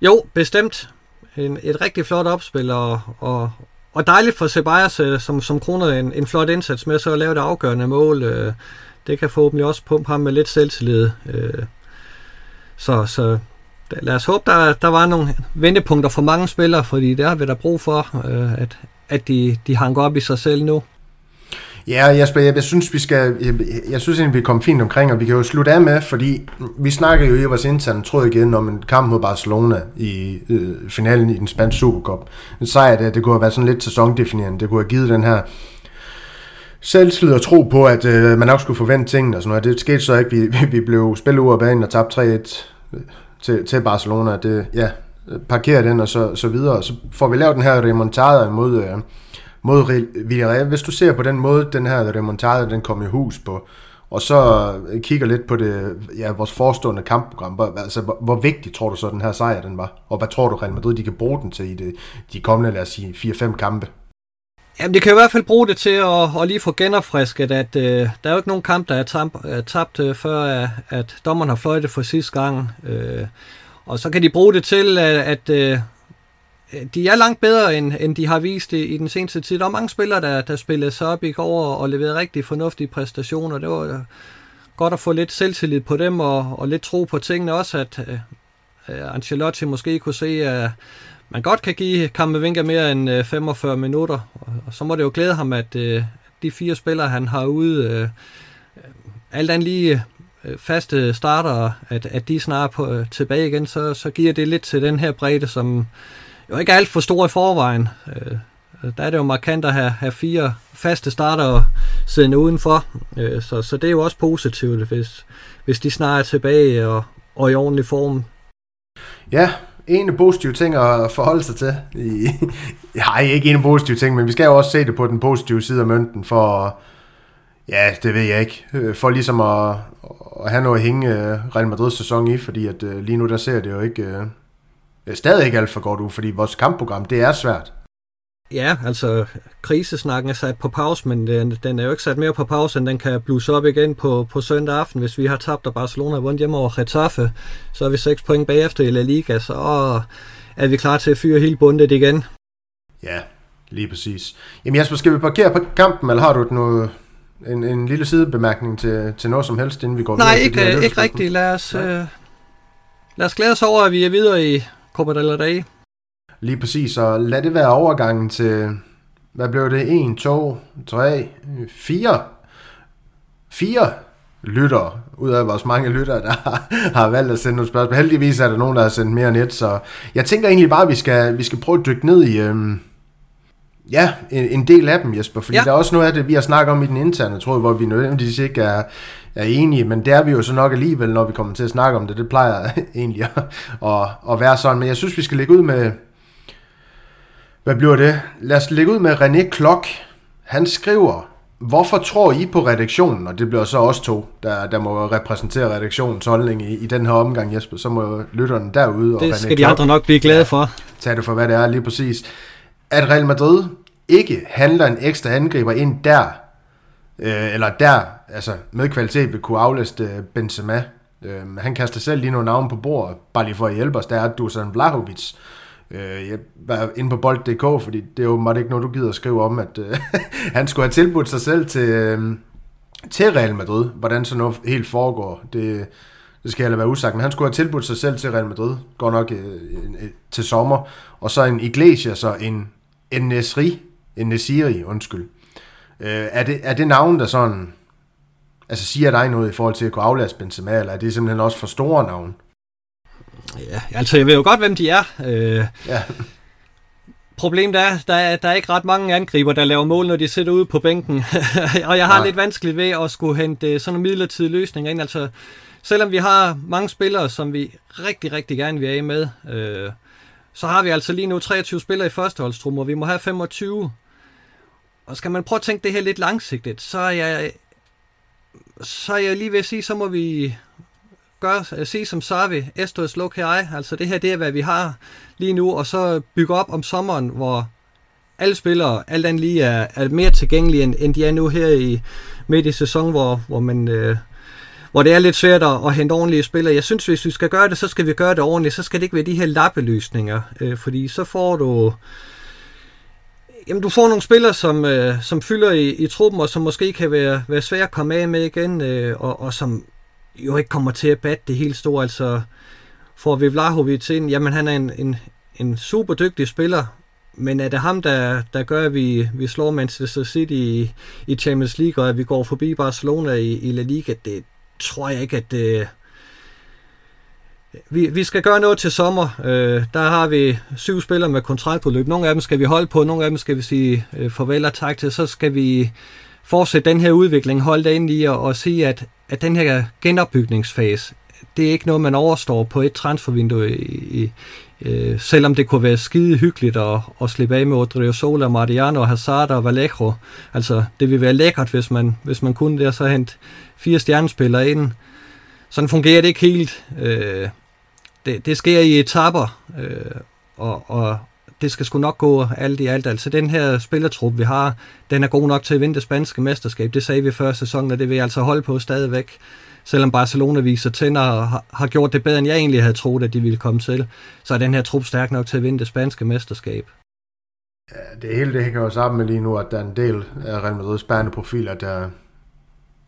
Jo, bestemt. En, et rigtig flot opspil, og, og, og dejligt for Ceballos, øh, som, som kroner en, en flot indsats med så at lave det afgørende mål. Øh, det kan forhåbentlig også pumpe ham med lidt selvtillid. Øh, så, så lad os håbe, der, der var nogle vendepunkter for mange spillere, fordi der har vi da brug for, øh, at, at de, de hanker op i sig selv nu. Ja, Jesper, jeg, jeg synes, vi skal, jeg, jeg synes egentlig, vi kom fint omkring, og vi kan jo slutte af med, fordi vi snakker jo i vores interne tråd igen om en kamp mod Barcelona i øh, finalen i den spanske Supercup. En sejr, det, det kunne have været sådan lidt sæsondefinerende. Det kunne have givet den her selvtillid og tro på, at øh, man nok skulle forvente tingene og sådan noget. Det skete så ikke. Vi, vi, blev spillet ud af banen og tabte 3-1 øh, til, til Barcelona. Det, ja, parkerer den og så, så videre. Så får vi lavet den her remontada imod, øh, mod Villarreal. Hvis du ser på den måde, den her remontada, den kom i hus på, og så øh, kigger lidt på det, ja, vores forestående kampprogram. Hvor, altså, hvor, hvor vigtig tror du så, den her sejr den var? Og hvad tror du, Real Madrid de kan bruge den til i det, de kommende, lad os sige, 4-5 kampe? Jamen, det kan i hvert fald bruge det til at, at lige få genopfrisket, at øh, der er jo ikke nogen kamp, der er, tamp, er tabt, øh, før at, at dommeren har fløjtet for sidste gang. Øh, og så kan de bruge det til, at, at øh, Øh, de er langt bedre, end, end de har vist det i den seneste tid. Der er mange spillere, der, der spillede sig op i går og leverede rigtig fornuftige præstationer. Det var øh, godt at få lidt selvtillid på dem og, og lidt tro på tingene også, at øh, øh Ancelotti måske kunne se, at man godt kan give Kammervinga mere end øh, 45 minutter, og, og så må det jo glæde ham, at øh, de fire spillere, han har ude, øh, alt andet lige faste starter, at, at de snart på, øh, tilbage igen, så, så giver det lidt til den her bredde, som jo ikke alt for stor i forvejen. Øh, øh, der er det jo markant at have, have fire faste starter siddende udenfor, øh, så, så det er jo også positivt, hvis, hvis de snart er tilbage og, og i ordentlig form. Ja, en positiv ting at forholde sig til. I, nej, ikke en positiv ting, men vi skal jo også se det på den positive side af mønten, for, ja, det ved jeg ikke, øh, for ligesom at, at have noget at hænge øh, Real Madrid sæson i, fordi at lige nu der ser det jo ikke, stadig ikke alt for godt ud, fordi vores kampprogram, det er svært. Ja, altså krisesnakken er sat på pause, men den, den er jo ikke sat mere på pause, end den kan bluse op igen på, på søndag aften. Hvis vi har tabt, og Barcelona har vundet hjemme over Getafe, så er vi 6 point bagefter i La Liga, så er vi klar til at fyre hele bundet igen. Ja, lige præcis. Jamen Jasper, skal vi parkere på kampen, eller har du noget, En, en lille sidebemærkning til, til noget som helst, inden vi går Nej, videre ikke, ikke, ikke rigtigt. Lad os, øh, lad os glæde os over, at vi er videre i Copa del Rey. Lige præcis, og lad det være overgangen til, hvad blev det? 1, 2, 3, 4? 4 lytter, ud af vores mange lyttere, der har, har valgt at sende nogle spørgsmål. Heldigvis er der nogen, der har sendt mere end et, så jeg tænker egentlig bare, at vi skal, vi skal prøve at dykke ned i, øhm, ja, en, en del af dem, Jesper, fordi ja. der er også noget af det, vi har snakket om i den interne tråd, hvor vi nødvendigvis ikke er, er enige, men det er vi jo så nok alligevel, når vi kommer til at snakke om det. Det plejer egentlig at, at, at være sådan, men jeg synes, vi skal lægge ud med, hvad bliver det? Lad os lægge ud med René Klok. Han skriver, Hvorfor tror I på redaktionen, og det bliver så også to, der, der må repræsentere redaktionens holdning i, i den her omgang, Jesper, så må lytterne derude og Det skal René de andre nok blive glade for. Ja, tag det for, hvad det er lige præcis. At Real Madrid ikke handler en ekstra angriber ind der, øh, eller der, altså med kvalitet vil kunne aflæste øh, Benzema. Øh, han kaster selv lige nogle navne på bordet, bare lige for at hjælpe os. Der er Dusan Vlahovic, Øh, jeg var inde på bold.dk, fordi det er jo ikke noget, du gider at skrive om, at øh, han skulle have tilbudt sig selv til, øh, til Real Madrid. Hvordan så noget helt foregår, det, det skal jeg være usagt, men han skulle have tilbudt sig selv til Real Madrid, går nok øh, øh, til sommer, og så en Iglesias og en, en Nesri, Nesiri, undskyld. Øh, er, det, er det navn, der sådan, altså siger dig noget i forhold til at kunne aflæse Benzema, eller er det simpelthen også for store navn? Ja, altså jeg ved jo godt, hvem de er. Øh, ja. Problemet er, der er, der er ikke ret mange angriber, der laver mål, når de sidder ude på bænken. og jeg har Nej. lidt vanskeligt ved at skulle hente sådan en midlertidig løsning ind. Altså, selvom vi har mange spillere, som vi rigtig, rigtig gerne vil have med, øh, så har vi altså lige nu 23 spillere i førsteholdstrum, og vi må have 25. Og skal man prøve at tænke det her lidt langsigtet, så er jeg, så er jeg lige ved at sige, så må vi gøre, sige som Savi, esto es lo que hay, altså det her, det er, hvad vi har lige nu, og så bygge op om sommeren, hvor alle spillere, alt andet lige, er, er mere tilgængelige, end, end de er nu her i midt i sæsonen, hvor, hvor man... Øh, hvor det er lidt svært at, at hente ordentlige spillere. Jeg synes, hvis vi skal gøre det, så skal vi gøre det ordentligt. Så skal det ikke være de her lappeløsninger, øh, fordi så får du... Jamen, du får nogle spillere, som, øh, som fylder i, i truppen, og som måske kan være, være svære at komme af med igen, øh, og, og som jo ikke kommer til at batte det helt store. Altså, får vi Vlahovic ind, jamen han er en, en, en super dygtig spiller, men er det ham, der, der gør, at vi, vi slår Manchester City i, i Champions League, og at vi går forbi Barcelona i, i La Liga? Det tror jeg ikke, at det... Vi, vi skal gøre noget til sommer. Øh, der har vi syv spillere med kontraktudløb. Nogle af dem skal vi holde på, nogle af dem skal vi sige øh, farvel og tak til. Så skal vi fortsætte den her udvikling, holde det ind i og, og sige, at, at den her genopbygningsfase, det er ikke noget, man overstår på et transfervindue, i, i, øh, selvom det kunne være skide hyggeligt at, at slippe af med Odriozola, Mariano, Hazard og Vallejo. Altså, det ville være lækkert, hvis man, hvis man kunne der så hente fire stjernespillere ind. Sådan fungerer det ikke helt. Øh, det, det sker i etapper, øh, og, og, det skal sgu nok gå alt i alt. Altså den her spillertrup, vi har, den er god nok til at vinde det spanske mesterskab. Det sagde vi før sæsonen, og det vil jeg altså holde på stadigvæk. Selvom Barcelona viser tænder og har, har gjort det bedre, end jeg egentlig havde troet, at de ville komme til, så er den her trup stærk nok til at vinde det spanske mesterskab. Ja, det hele det hænger jo sammen med lige nu, at der er en del af Real Madrid's bærende profiler, der,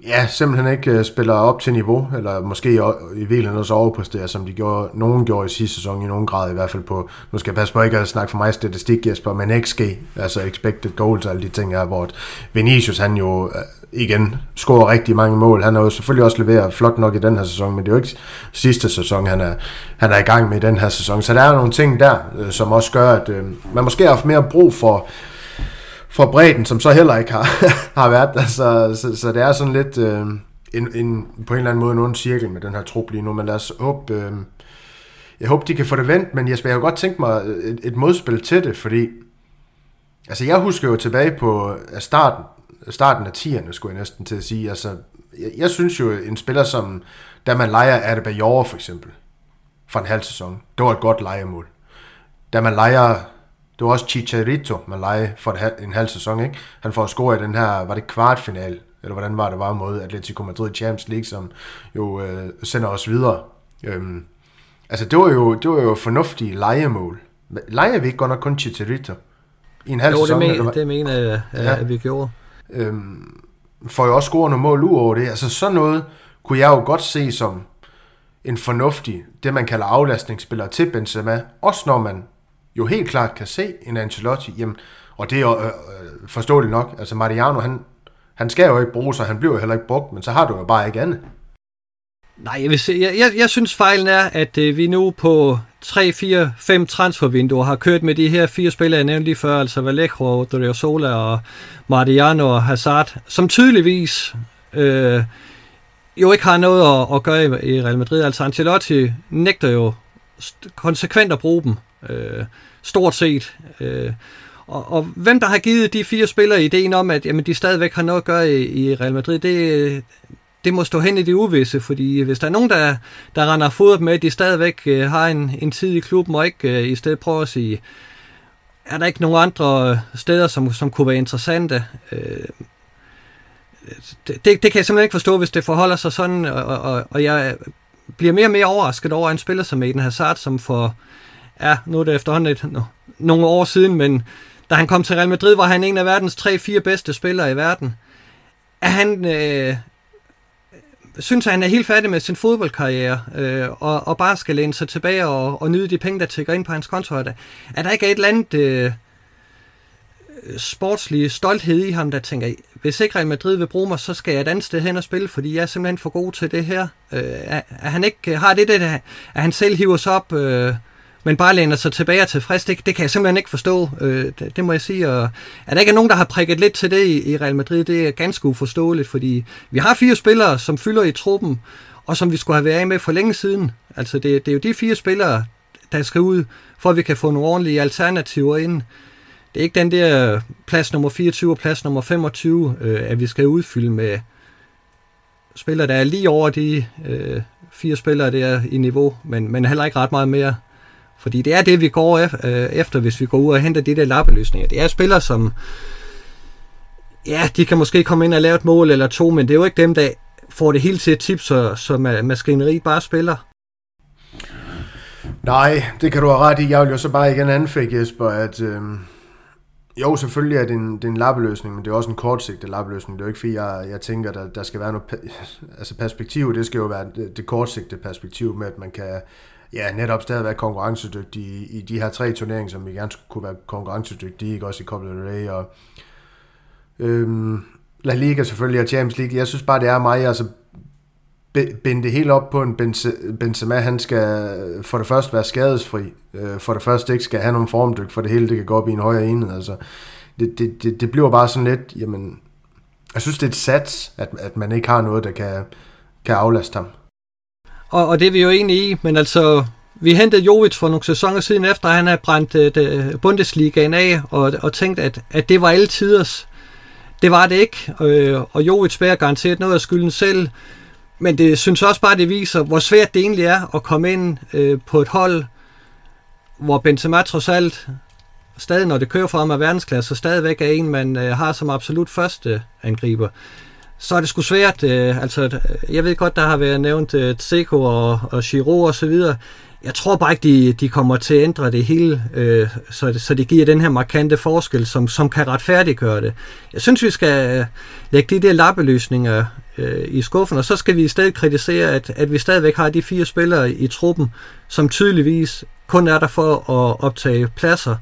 ja, simpelthen ikke øh, spiller op til niveau, eller måske i, virkeligheden også overpræsterer, som de gjorde, nogen gjorde i sidste sæson, i nogen grad i hvert fald på, nu skal jeg passe på ikke at snakke for mig statistik, Jesper, men XG, altså expected goals og alle de ting her, hvor Vinicius han jo øh, igen scorer rigtig mange mål. Han har jo selvfølgelig også leveret flot nok i den her sæson, men det er jo ikke sidste sæson, han er, han er i gang med i den her sæson. Så der er nogle ting der, øh, som også gør, at man måske har haft mere brug for for bredden, som så heller ikke har, har været der. Så, så, så det er sådan lidt øh, en, en, på en eller anden måde en ond cirkel med den her trup lige nu. Men lad os håbe, øh, jeg håber, de kan få det vendt. Men Jesper, jeg har godt tænkt mig et, et modspil til det, fordi altså jeg husker jo tilbage på øh, starten, starten af 10'erne, skulle jeg næsten til at sige. Altså, jeg, jeg synes jo, en spiller som, da man leger Adebayor for eksempel, for en halv sæson, det var et godt legemål. Da man leger det var også Chicharito, man leger for en halv sæson, ikke? Han får score i den her, var det kvartfinal, eller hvordan var det var mod Atletico Madrid Champions League, som jo øh, sender os videre. Øhm, altså, det var jo, det var jo fornuftige legemål. Leger vi ikke godt nok kun Chicharito? I en halv jo, sæson? Jo, det, men, det mener jeg, ja. at vi gjorde. Øhm, får jo også scoret nogle mål ud over det. Altså sådan noget kunne jeg jo godt se som en fornuftig, det man kalder aflastningsspiller til Benzema. Også når man jo helt klart kan se en Ancelotti, jamen, og det er jo øh, forståeligt nok. Altså Mariano, han, han skal jo ikke bruge sig, han bliver jo heller ikke brugt, men så har du jo bare ikke andet. Nej, jeg, vil se, jeg, jeg, jeg synes fejlen er, at øh, vi nu på 3, 4, 5 transfervinduer har kørt med de her fire spillere, jeg nævnte lige før, altså Vallejo, Driosola og Mariano og Hazard, som tydeligvis øh, jo ikke har noget at, at gøre i, Real Madrid. Altså Ancelotti nægter jo konsekvent at bruge dem, øh, stort set. Øh, og, og hvem der har givet de fire spillere ideen om, at jamen, de stadigvæk har noget at gøre i, i Real Madrid, det, det må stå hen i det uvisse, fordi hvis der er nogen, der, der render fodret med, at de stadigvæk øh, har en, en tid i klubben, og ikke øh, i stedet prøver at sige, er der ikke nogen andre øh, steder, som, som kunne være interessante? Øh, det, det kan jeg simpelthen ikke forstå, hvis det forholder sig sådan, og, og, og jeg bliver mere og mere overrasket over en spiller som Eden Hazard, som for, ja, nu er det efterhånden et, no, nogle år siden, men da han kom til Real Madrid, var han en af verdens 3-4 bedste spillere i verden. Er han, øh, synes, at han er helt færdig med sin fodboldkarriere, øh, og, og bare skal læne sig tilbage og, og nyde de penge, der tækker ind på hans konto. At der, er der ikke et eller andet øh, sportslig stolthed i ham, der tænker, hvis ikke Real Madrid vil bruge mig, så skal jeg et andet sted hen og spille, fordi jeg er simpelthen for god til det her. Øh, er, er han ikke, har det det, at han selv hiver sig op... Øh, men bare læner sig tilbage og tilfreds, det, det kan jeg simpelthen ikke forstå. Øh, det, det må jeg sige. Og er der ikke nogen, der har prikket lidt til det i, i Real Madrid, det er ganske uforståeligt, fordi vi har fire spillere, som fylder i truppen, og som vi skulle have været med for længe siden. Altså det, det er jo de fire spillere, der skal ud, for at vi kan få nogle ordentlige alternativer ind. Det er ikke den der plads nummer 24 og plads nummer 25, øh, at vi skal udfylde med spillere, der er lige over de øh, fire spillere der i niveau, men, men heller ikke ret meget mere. Fordi det er det, vi går øh, efter, hvis vi går ud og henter de der lappeløsninger. Det er spillere, som... Ja, de kan måske komme ind og lave et mål eller to, men det er jo ikke dem, der får det hele til et tip, så, så maskineriet bare spiller. Nej, det kan du have ret i. Jeg vil jo så bare igen anfægte, Jesper, at... Øh, jo, selvfølgelig er det en, det er en lappeløsning, men det er også en kortsigtet lappeløsning. Det er jo ikke fordi, jeg, jeg tænker, der, der skal være noget... Altså perspektiv, det skal jo være det, det kortsigtede perspektiv med, at man kan ja, netop stadig være konkurrencedygtig i, i de her tre turneringer, som vi gerne skulle kunne være konkurrencedygtige, ikke også i Copa del Rey og øhm, La Liga selvfølgelig og Champions League. Jeg synes bare, det er mig, altså binde det helt op på en Benzema, han skal for det første være skadesfri, øh, for det første ikke skal have nogen formdyk, for det hele det kan gå op i en højere enhed. Altså, det, det, det, det bliver bare sådan lidt, jamen, jeg synes det er et sats, at, at man ikke har noget, der kan, kan aflaste ham. Og, og det er vi jo egentlig i, men altså, vi hentede Jovic for nogle sæsoner siden efter, at han havde brændt uh, Bundesligaen af, og, og tænkt, at, at det var alle tiders. Det var det ikke, øh, og Jovic bærer garanteret noget af skylden selv, men det synes også bare, det viser, hvor svært det egentlig er at komme ind øh, på et hold, hvor Benzema trods alt, stadig når det kører for ham af verdensklasse, stadigvæk er en, man øh, har som absolut første angriber så er det sgu svært. Øh, altså, øh, jeg ved godt, der har været nævnt øh, Tseko og, og Giro og så videre. Jeg tror bare ikke, de, de kommer til at ændre det hele, øh, så, det, så det giver den her markante forskel, som, som kan retfærdiggøre det. Jeg synes, vi skal øh, lægge de der lappeløsninger øh, i skuffen, og så skal vi i stedet kritisere, at, at vi stadigvæk har de fire spillere i truppen, som tydeligvis kun er der for at optage pladser,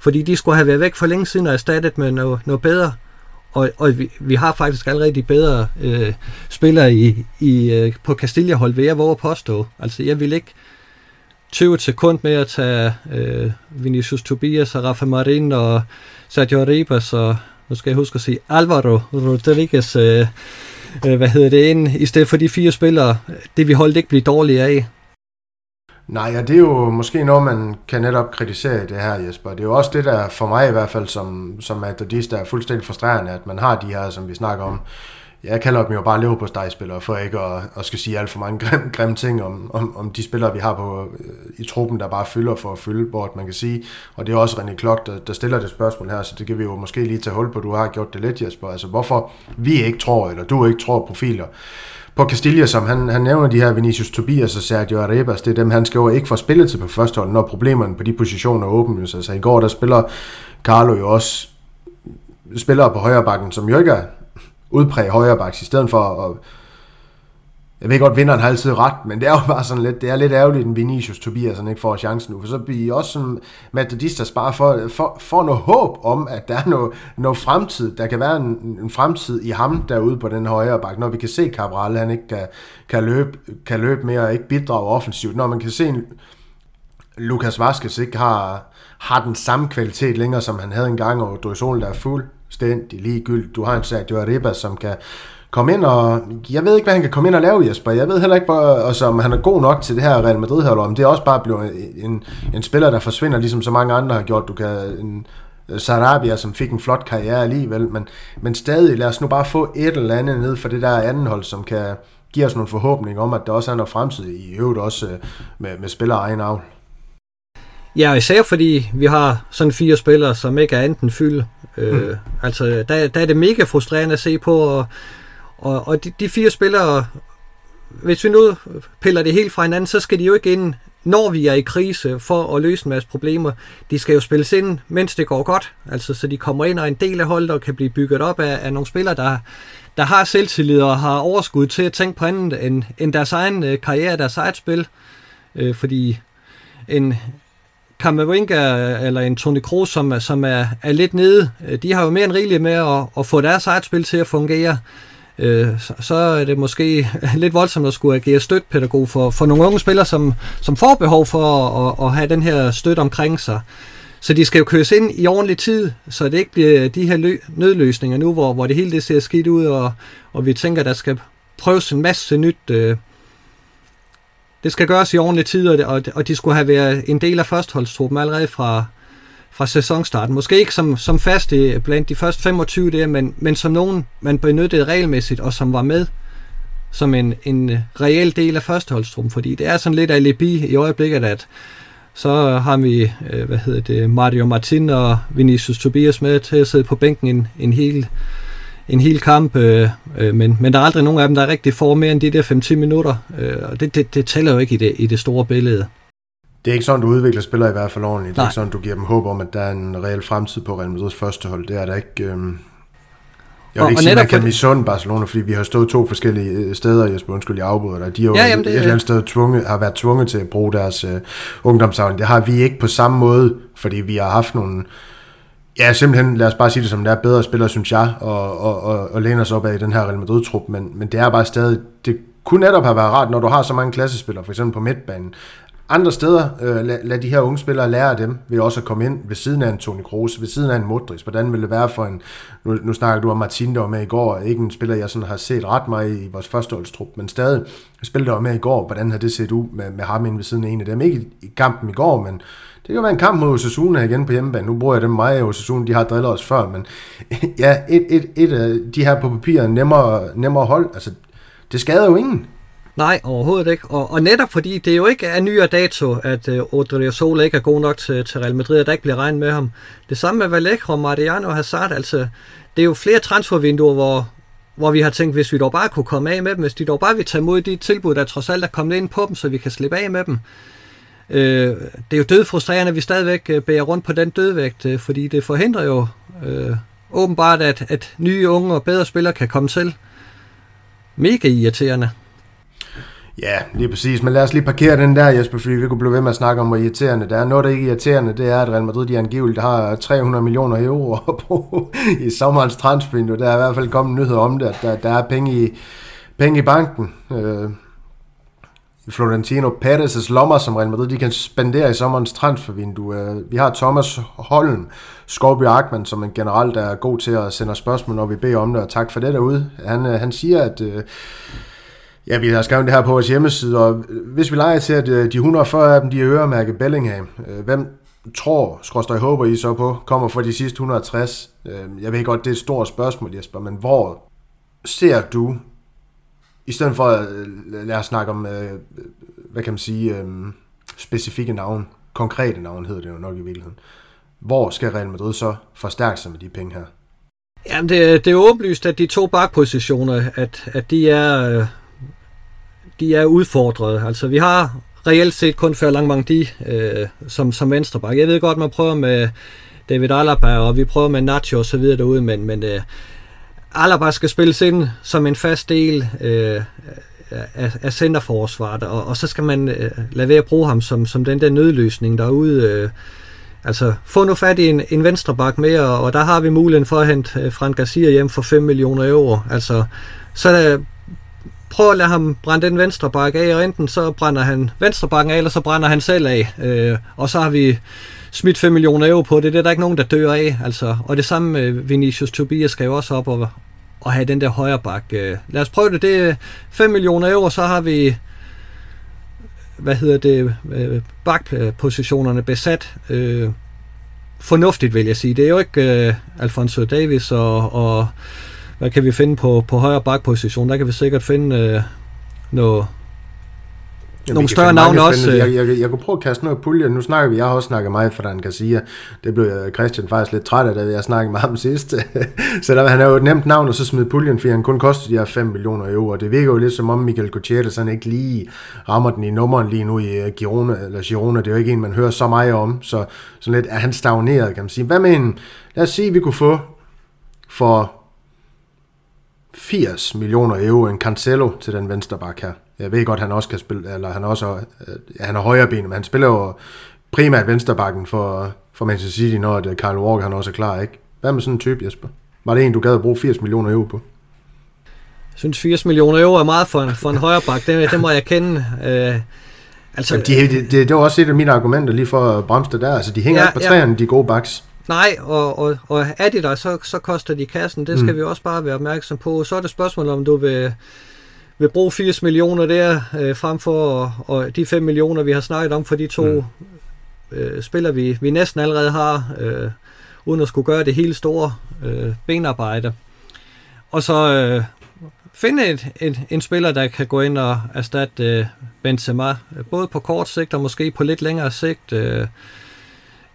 fordi de skulle have været væk for længe siden og erstattet med noget, noget bedre og, og vi, vi har faktisk allerede de bedre øh, spillere i, i, øh, på Castilla-hold, vil jeg våge at påstå. Altså, jeg vil ikke tøve et sekund med at tage øh, Vinicius Tobias og Rafa Marin og Sergio Ribas og, nu skal jeg huske at sige, Alvaro Rodriguez, øh, øh, hvad hedder det, ind, i stedet for de fire spillere. Det vi holdt ikke blive dårlige af. Nej, ja, det er jo måske noget, man kan netop kritisere i det her, Jesper. Det er jo også det, der for mig i hvert fald, som, som der er fuldstændig frustrerende, at man har de her, som vi snakker om. Jeg kalder dem jo bare lever på spillere for ikke at, at skal sige alt for mange grimme, grimme ting om, om, om de spillere, vi har på, øh, i truppen, der bare fylder for at fylde, hvor man kan sige, og det er også René Klok, der, der stiller det spørgsmål her, så det kan vi jo måske lige tage hul på, du har gjort det lidt, Jesper. Altså hvorfor vi ikke tror, eller du ikke tror profiler, på Castilla, som han, han nævner de her Vinicius Tobias og Sergio Arebas, det er dem, han skal ikke få spillet til på første hold, når problemerne på de positioner åbnes. Altså i går, der spiller Carlo jo også spillere på højre bakken, som jo ikke er udpræget højre i stedet for at jeg ved godt, vinderen har altid ret, men det er jo bare sådan lidt, det er lidt ærgerligt, at Vinicius Tobias ikke får chancen nu, for så bliver I også som Madridistas bare for, for, for noget håb om, at der er noget, noget fremtid, der kan være en, en fremtid i ham derude på den højre bakke, når vi kan se Cabral, han ikke kan, kan, løbe, kan løbe mere og ikke bidrage offensivt, når man kan se en Lukas Vazquez ikke har, har den samme kvalitet længere, som han havde engang, og Drysol, der er fuldstændig ligegyldigt. Du har en Sergio Arribas, som kan komme ind og... Jeg ved ikke, hvad han kan komme ind og lave, Jesper. Jeg ved heller ikke, hvor, altså, om han er god nok til det her Real Madrid her, eller om det er også bare blevet en, en spiller, der forsvinder, ligesom så mange andre har gjort. Du kan... En, Sarabia, som fik en flot karriere alligevel, men, men stadig, lad os nu bare få et eller andet ned for det der anden hold, som kan give os nogle forhåbninger om, at der også er noget fremtid i øvrigt også øh, med, med spillere egen avl. Ja, især fordi vi har sådan fire spillere, som ikke er enten fylde. Øh, mm. Altså, der, der er det mega frustrerende at se på, og og, og de, de fire spillere, hvis vi nu piller det helt fra hinanden, så skal de jo ikke ind, når vi er i krise, for at løse en masse problemer. De skal jo spilles ind, mens det går godt. Altså, så de kommer ind og en del af holdet og kan blive bygget op af, af nogle spillere, der, der har selvtillid og har overskud til at tænke på andet end, end deres egen øh, karriere, deres eget spil. Øh, fordi en, Kammerwinger eller en Toni Kroos, som, som er, er lidt nede, øh, de har jo mere end rigeligt med at, at få deres eget spil til at fungere øh, så, så er det måske lidt voldsomt at skulle agere støtpædagog for, for nogle unge spillere, som, som får behov for at, at have den her støtte omkring sig. Så de skal jo køres ind i ordentlig tid, så det ikke bliver de her lø- nødløsninger nu, hvor, hvor det hele det ser skidt ud, og, og vi tænker, der skal prøves en masse nyt. Øh, det skal gøres i ordentlig tid, og, og, og de skulle have været en del af førsteholdstruppen allerede fra, fra sæsonstarten. Måske ikke som, som fast blandt de første 25 der, men, men som nogen, man benyttede regelmæssigt, og som var med som en, en øh, reel del af førsteholdstruppen, fordi det er sådan lidt alibi i øjeblikket, at så har vi, øh, hvad hedder det, Mario Martin og Vinicius Tobias med til at sidde på bænken en, en hel en hel kamp, øh, øh, men, men der er aldrig nogen af dem, der rigtig får mere end de der 5-10 minutter, øh, og det, det, det tæller jo ikke i det, i det store billede. Det er ikke sådan, du udvikler spillere i hvert fald ordentligt. Nej. Det er ikke sådan, du giver dem håb om, at der er en reel fremtid på Real Madrids første hold. Det er der ikke... Øhm jeg vil og, ikke og sige, at man kan misunde Barcelona, fordi vi har stået to forskellige øh, steder, Jesper, undskyld, jeg afbryder dig. De har ja, jamen, det, et eller andet sted tvunget, har været tvunget til at bruge deres uh, ungdomsavling. Det har vi ikke på samme måde, fordi vi har haft nogle, ja, simpelthen, lad os bare sige det som det er, bedre spillere, synes jeg, og, og, og, og læne os op af i den her Real Madrid-trup, men, men det er bare stadig, det kunne netop have været rart, når du har så mange klassespillere, for eksempel på midtbanen, andre steder, øh, lad, lad de her unge spillere lære dem, ved også at komme ind ved siden af en Toni Kroos, ved siden af en Modric. Hvordan vil det være for en, nu, nu snakker du om Martin, der var med i går, ikke en spiller, jeg sådan har set ret meget i vores førsteholdstrup, men stadig spiller der var med i går, hvordan har det set ud med, med ham ind ved siden af en af dem? Ikke i, i kampen i går, men det kan være en kamp mod Osasuna igen på hjemmebane. Nu bruger jeg dem meget af Osasuna, de har drillet os før, men ja, et, et, et af de her på papiret nemmere, nemmere hold, altså det skader jo ingen. Nej, overhovedet ikke. Og, og netop fordi det jo ikke er nyere dato, at øh, uh, Sol ikke er god nok til, til Real Madrid, at der ikke bliver regnet med ham. Det samme med Vallejo, Mariano og Hazard. Altså, det er jo flere transfervinduer, hvor, hvor vi har tænkt, hvis vi dog bare kunne komme af med dem, hvis de dog bare vil tage imod de tilbud, der trods alt er kommet ind på dem, så vi kan slippe af med dem. Øh, det er jo død frustrerende, at vi stadigvæk øh, bærer rundt på den dødvægt, øh, fordi det forhindrer jo øh, åbenbart, at, at nye unge og bedre spillere kan komme til. Mega irriterende. Ja, lige præcis. Men lad os lige parkere den der, Jesper, fordi vi kunne blive ved med at snakke om, hvor irriterende det er. Noget, der ikke er irriterende, det er, at Real Madrid de angiveligt har 300 millioner euro på i sommerens transfervindue. Der er i hvert fald kommet nyheder om det, at der, der er penge i, penge i banken. Øh, Florentino Perez' lommer, som Real Madrid de kan spendere i sommerens transfervindue. Øh, vi har Thomas Holm, Skorby Arkman, som en generelt er god til at sende spørgsmål, når vi beder om det, og tak for det derude. Han, øh, han siger, at øh, Ja, vi har skrevet det her på vores hjemmeside, og hvis vi leger til, at øh, de 140 af dem, de er øremærket Bellingham, øh, hvem tror, skråstøj håber I så på, kommer for de sidste 160? Øh, jeg ved godt, det er et stort spørgsmål, Jesper, men hvor ser du, i stedet for at lade os snakke om, hvad kan man sige, specifikke navn, konkrete navn hedder det jo nok i virkeligheden, hvor skal Real Madrid så forstærke sig med de penge her? Jamen, det, det er åbenlyst, at de to bakpositioner, at, at de er de er udfordret. Altså, vi har reelt set kun Før Langmangdi øh, som, som venstreback. Jeg ved godt, man prøver med David Alaba, og vi prøver med Nacho og så videre derude, men, men øh, Alaba skal spilles ind som en fast del øh, af, af centerforsvaret, og, og så skal man øh, lade være at bruge ham som, som den der nødløsning derude. Øh, altså, få nu fat i en, en venstreback mere, og der har vi muligheden for at hente øh, Frank Garcia hjem for 5 millioner euro. Altså, så prøv at lade ham brænde den venstre bakke af, og enten så brænder han venstre bakken af, eller så brænder han selv af. Øh, og så har vi smidt 5 millioner euro på det. Det er der ikke nogen, der dør af. Altså. Og det samme med Vinicius Tobias skal jo også op og, og have den der højre bak. Øh, lad os prøve det. Det er 5 millioner euro, så har vi hvad hedder det, øh, bakpositionerne besat. Øh, fornuftigt, vil jeg sige. Det er jo ikke øh, Alfonso Davis og, og hvad kan vi finde på, på højre bakposition? Der kan vi sikkert finde øh, noget, Jamen, nogle større navne også. Øh. Jeg, jeg, jeg kunne prøve at kaste noget pulje. Nu snakker vi, jeg har også snakket meget for den sige. Det blev Christian faktisk lidt træt af, da jeg snakkede med ham sidst. så der, han er jo et nemt navn, og så smidt puljen, fordi han kun koster de her 5 millioner euro. Det virker jo lidt som om Michael Gutierrez han ikke lige rammer den i nummeren lige nu i øh, Girona, eller Girona. Det er jo ikke en, man hører så meget om. Så sådan lidt er han stagneret, kan man sige. Hvad med en, lad os sige, vi kunne få for 80 millioner euro en Cancelo til den venstre bak her. Jeg ved godt, han også kan spille, eller han også øh, ja, han har højre ben, men han spiller jo primært venstrebakken for, for Manchester City, når det Carl Walker han også er klar, ikke? Hvad med sådan en type, Jesper? Var det en, du gad at bruge 80 millioner euro på? Jeg synes, 80 millioner euro er meget for en, for en højre bak. Det, det må jeg kende. Øh, altså, Jamen, de, det, det, det, var også et af mine argumenter lige for at bremse det der. Altså, de hænger ja, ikke på træerne, ja. de gode baks. Nej, og, og, og er de der, så, så koster de kassen. Det skal mm. vi også bare være opmærksom på. Så er det spørgsmål, om du vil, vil bruge 80 millioner der, øh, frem for og de 5 millioner, vi har snakket om for de to mm. øh, spillere, vi, vi næsten allerede har, øh, uden at skulle gøre det hele store øh, benarbejde. Og så øh, finde et, et, en spiller, der kan gå ind og erstatte øh, Benzema, både på kort sigt og måske på lidt længere sigt. Øh,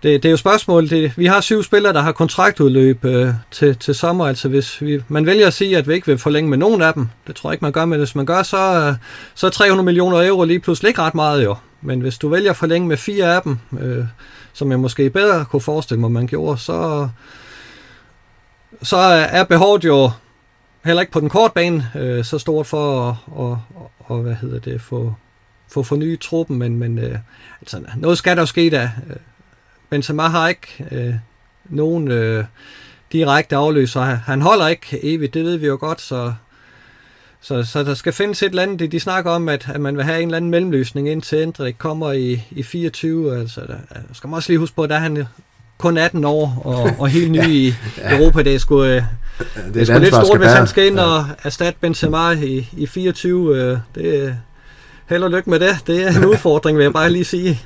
det, det er jo spørgsmålet. Det, vi har syv spillere, der har kontraktudløb øh, til, til sommer. Altså hvis vi, man vælger at sige, at vi ikke vil forlænge med nogen af dem, det tror jeg ikke, man gør, men hvis man gør, så, øh, så er 300 millioner euro lige pludselig ikke ret meget jo. Men hvis du vælger at forlænge med fire af dem, øh, som jeg måske bedre kunne forestille mig, man gjorde, så, så er behovet jo heller ikke på den korte bane øh, så stort for at, og, og, hvad hedder det, få, få fornyet truppen, men, men øh, altså, noget skal der jo ske der. Benzema har ikke øh, nogen øh, direkte afløser. Han holder ikke evigt, det ved vi jo godt, så, så, så der skal findes et eller andet. De snakker om, at, at man vil have en eller anden mellemløsning indtil Endrik kommer i, i 24. Altså, der, skal man også lige huske på, at der er han kun 18 år og, og helt ny i ja. Europa. Det er sgu, øh, det er, det er lidt stort, hvis han skal ind og erstatte Benzema i, i 24. Øh, det, held og lykke med det. Det er en udfordring, vil jeg bare lige sige.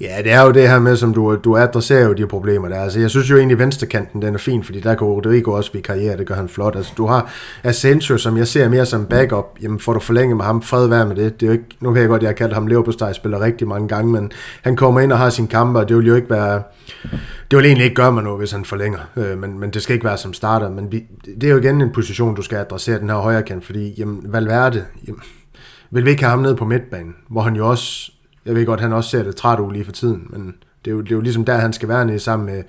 Ja, det er jo det her med, som du, du adresserer jo de problemer der. Altså, jeg synes jo egentlig, at venstrekanten den er fin, fordi der kan Rodrigo også blive karriere, det gør han flot. Altså, du har Asensio, som jeg ser mere som backup. Jamen, får du forlænge med ham, fred være med det. det er jo ikke, nu kan jeg godt, jeg har kaldt ham Leverpostej spiller rigtig mange gange, men han kommer ind og har sin kampe, og det vil jo ikke være... Det vil egentlig ikke gøre mig noget, hvis han forlænger, øh, men, men det skal ikke være som starter. Men vi, det er jo igen en position, du skal adressere den her højre kant, fordi jamen, Valverde, jamen, vil vi ikke have ham ned på midtbanen, hvor han jo også jeg ved godt, han også ser det træt ud lige for tiden, men det er, jo, det er jo ligesom der, han skal være nede sammen med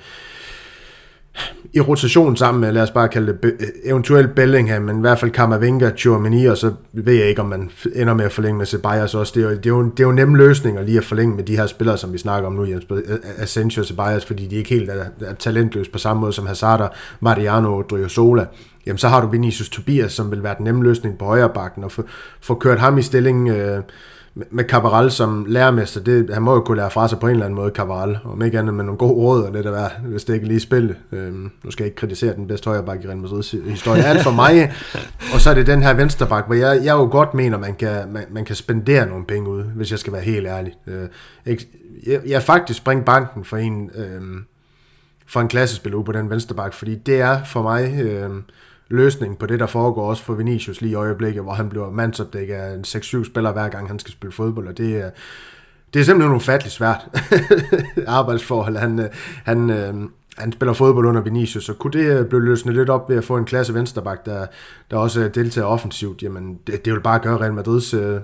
i rotation sammen med, lad os bare kalde det, eventuelt Bellingham, men i hvert fald Kammervenga, Chouameni, og så ved jeg ikke, om man ender med at forlænge med Ceballos også. Det er, jo, det, er jo, det er jo nemme løsninger lige at forlænge med de her spillere, som vi snakker om nu, Jens, Asensio og Ceballos, fordi de ikke helt er, er talentløse på samme måde som Hazard, Mariano og Driozola. Jamen, så har du Vinicius Tobias, som vil være den nemme løsning på højre bakken, og få, få kørt ham i stilling... Øh, med Cabral som lærermester, det, han må jo kunne lære fra sig på en eller anden måde, Cabral, om ikke andet med nogle gode råd og det der være, hvis det ikke lige spille. Øhm, nu skal jeg ikke kritisere den bedste højreback i Real Madrid's historie. Alt for mig. og så er det den her venstreback, hvor jeg, jeg jo godt mener, man kan, man, man kan spendere nogle penge ud, hvis jeg skal være helt ærlig. Øh, jeg, jeg faktisk springe banken for en, øh, for en klassespiller ud på den venstreback, fordi det er for mig... Øh, løsning på det, der foregår også for Vinicius lige i øjeblikket, hvor han bliver mandsopdækket af en 6-7 spiller hver gang, han skal spille fodbold, og det er, det er simpelthen ufatteligt svært arbejdsforhold. Han, øh, han, øh, han spiller fodbold under Vinicius, så kunne det øh, blive løsnet lidt op ved at få en klasse vensterbak, der, der også deltager offensivt, jamen det, det vil bare gøre Real Madrids øh,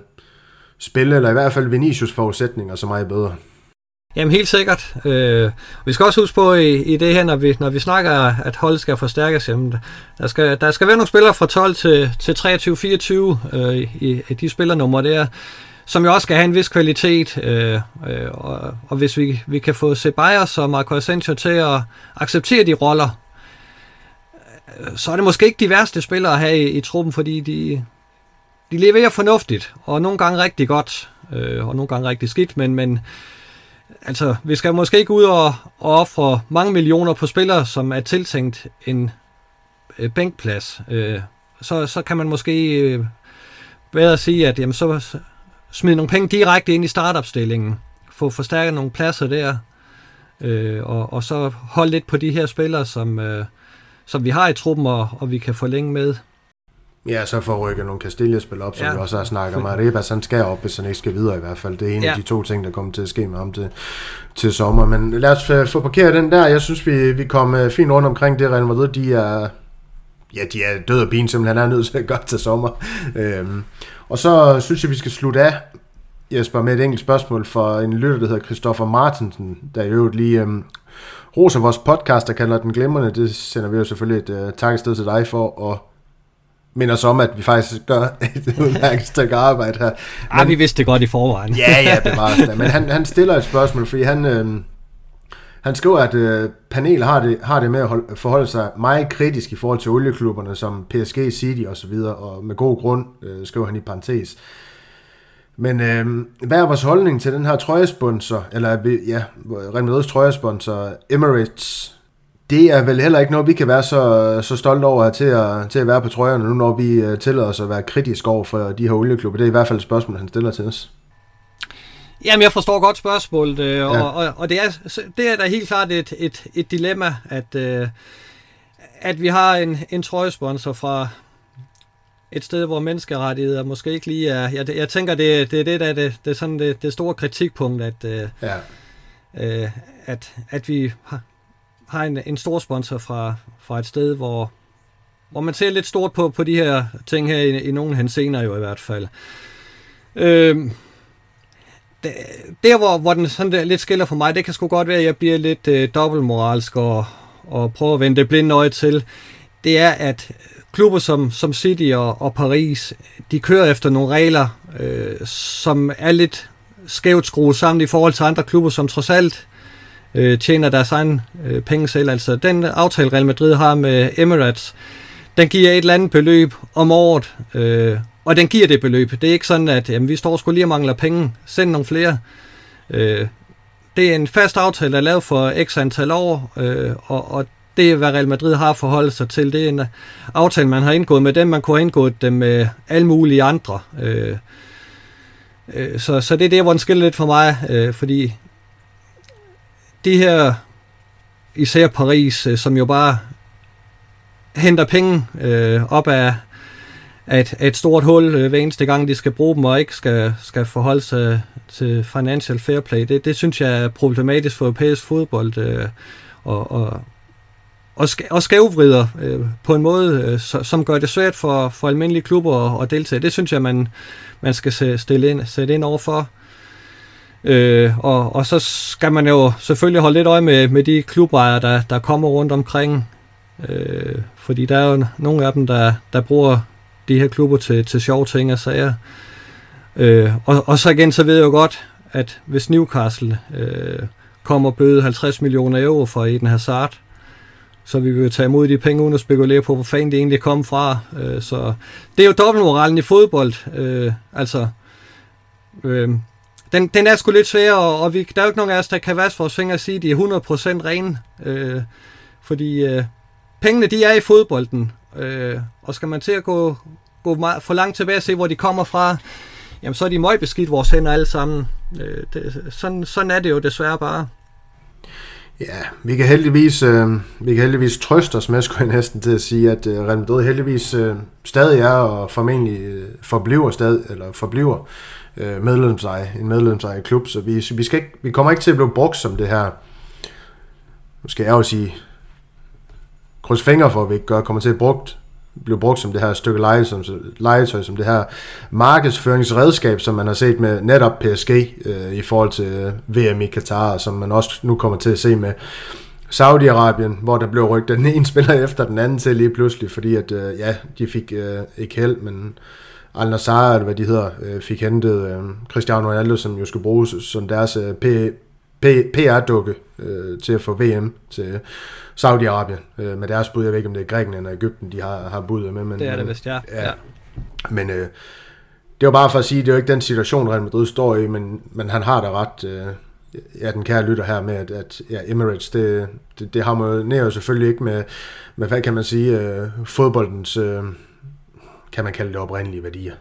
spil, eller i hvert fald Vinicius forudsætninger så meget bedre. Jamen helt sikkert. Øh, vi skal også huske på i, i det her, når vi, når vi snakker, at holdet skal forstærkes, jamen, der, skal, der skal være nogle spillere fra 12 til, til 23-24 øh, i, i de spillernumre der, som jo også skal have en vis kvalitet. Øh, øh, og, og hvis vi, vi kan få Ceballos og Marco Asensio til at acceptere de roller, øh, så er det måske ikke de værste spillere at have i, i truppen, fordi de, de leverer fornuftigt, og nogle gange rigtig godt, øh, og nogle gange rigtig skidt, men, men altså, vi skal måske ikke ud og, og ofre mange millioner på spillere, som er tiltænkt en øh, bænkplads. Øh, så, så kan man måske øh, bedre sige, at jamen, så smide nogle penge direkte ind i startopstillingen, få forstærket nogle pladser der, øh, og, og så holde lidt på de her spillere, som, øh, som vi har i truppen, og, og vi kan forlænge med. Ja, så får rykke nogle Castilla-spil op, som ja. vi også har snakket om. Arebas, han skal op, hvis han ikke skal videre i hvert fald. Det er en ja. af de to ting, der kommer til at ske med ham til, til sommer. Men lad os øh, få parkeret den der. Jeg synes, vi, vi kom øh, fint rundt omkring det. Real Madrid, de er, ja, de er død og pine, simpelthen. Han er nødt til at gøre til sommer. Øhm, og så synes jeg, vi skal slutte af, Jesper, med et enkelt spørgsmål for en lytter, der hedder Christoffer Martensen, der i øvrigt lige øhm, roser vores podcast, der kalder den glimrende. Det sender vi jo selvfølgelig et uh, tak sted til dig for, og minder os om, at vi faktisk gør et udmærket stykke arbejde her. Men, Ej, vi vidste det godt i forvejen. ja, ja, det var det. Men han, han stiller et spørgsmål, fordi han, øh, han skriver, at øh, panelet har det, har det med at holde, forholde sig meget kritisk i forhold til olieklubberne, som PSG, City og så videre, og med god grund, øh, skriver han i parentes. Men øh, hvad er vores holdning til den her trøjesponsor, eller ja, Real Madrid's trøjesponsor, Emirates, det er vel heller ikke noget, vi kan være så, så stolte over til at, til at være på trøjerne nu, når vi øh, tillader os at være kritisk over for de her olieklubber. Det er i hvert fald et spørgsmål, han stiller til os. Jamen, jeg forstår godt spørgsmålet, øh, og, ja. og, og det, er, det er da helt klart et, et, et dilemma, at, øh, at vi har en, en trøjesponsor fra et sted, hvor menneskerettigheder måske ikke lige er... Jeg, jeg tænker, det, det er det, der det, det er sådan det, det store kritikpunkt, at, ja. øh, at, at vi har, har en, en stor sponsor fra, fra et sted, hvor, hvor man ser lidt stort på, på de her ting her, i, i nogle hensener jo i hvert fald. Øh, der, hvor, hvor den sådan der lidt skiller for mig, det kan sgu godt være, at jeg bliver lidt øh, dobbeltmoralsk og, og prøver at vende det blinde øje til. Det er, at klubber som, som City og, og Paris, de kører efter nogle regler, øh, som er lidt skævt skruet sammen i forhold til andre klubber, som trods alt øh, tjener deres egen øh, penge selv. Altså den aftale Real Madrid har med Emirates, den giver et eller andet beløb om året, øh, og den giver det beløb. Det er ikke sådan, at jamen, vi står skulle lige og mangler penge, send nogle flere. Øh, det er en fast aftale, der er lavet for x antal år, øh, og, og det er, hvad Real Madrid har forholdt sig til. Det er en aftale, man har indgået med dem. Man kunne have indgået dem med alle mulige andre. Øh, øh, så, så det er det, hvor den skiller lidt for mig, øh, fordi det her, især Paris, øh, som jo bare henter penge øh, op af, af, et, af et stort hul øh, hver eneste gang, de skal bruge dem, og ikke skal, skal forholde sig til financial fair play. Det, det synes jeg er problematisk for europæisk fodbold, øh, og, og, og, sk- og skævvrider øh, på en måde, øh, så, som gør det svært for, for almindelige klubber at, at deltage. Det synes jeg, man, man skal stille ind, sætte ind over for. Øh, Øh, og, og så skal man jo selvfølgelig holde lidt øje med, med de klubejere, der, der kommer rundt omkring. Øh, fordi der er jo nogle af dem, der, der bruger de her klubber til, til sjove ting og sager. Øh, og, og så igen, så ved jeg jo godt, at hvis Newcastle øh, kommer og bøde 50 millioner euro for Eden Hazard, så vi vil tage imod de penge uden at spekulere på, hvor fanden det egentlig kom fra. Øh, så det er jo dobbeltmoralen i fodbold. Øh, altså, øh, den, den er sgu lidt svær, og, og vi, der er jo ikke nogen af os, der kan vaske vores fingre og sige, at de er 100% rene. Øh, fordi øh, pengene, de er i fodbolden. Øh, og skal man til at gå, gå meget, for langt tilbage og se, hvor de kommer fra, jamen så er de møgbeskidt vores hænder alle sammen. Øh, det, sådan, sådan er det jo desværre bare. Ja, vi kan heldigvis, øh, vi kan heldigvis trøste os med, skulle jeg næsten til at sige, at øh, Real Madrid heldigvis øh, stadig er og formentlig øh, forbliver, stadig, eller forbliver øh, medlemseje, en medlemseje klub, så vi, vi, skal ikke, vi kommer ikke til at blive brugt som det her, nu skal jeg jo sige, kryds fingre for, at vi ikke gør, kommer til at brugt blev brugt som det her stykke legetøj, som, legetøj, som det her markedsføringsredskab, som man har set med netop PSG øh, i forhold til øh, VM i Katar, som man også nu kommer til at se med Saudi-Arabien, hvor der blev rykket den ene spiller efter den anden til lige pludselig, fordi at, øh, ja, de fik øh, ikke held, men Al Nassr, eller hvad de hedder, øh, fik hentet øh, Cristiano Ronaldo, som jo skulle bruges som deres øh, PR-dukke øh, til at få VM til Saudi-Arabien. Øh, med deres bud, jeg ved ikke, om det er Grækenland eller Ægypten, de har, har budet med. Men, det er det vist, ja. ja. ja. Men øh, det var bare for at sige, det er jo ikke den situation, Real Madrid står i, men, men han har da ret, øh, ja, den kære lytter her med, at, at ja, Emirates, det, det, det harmonerer jo selvfølgelig ikke med, med, hvad kan man sige, øh, fodboldens, øh, kan man kalde det oprindelige værdier.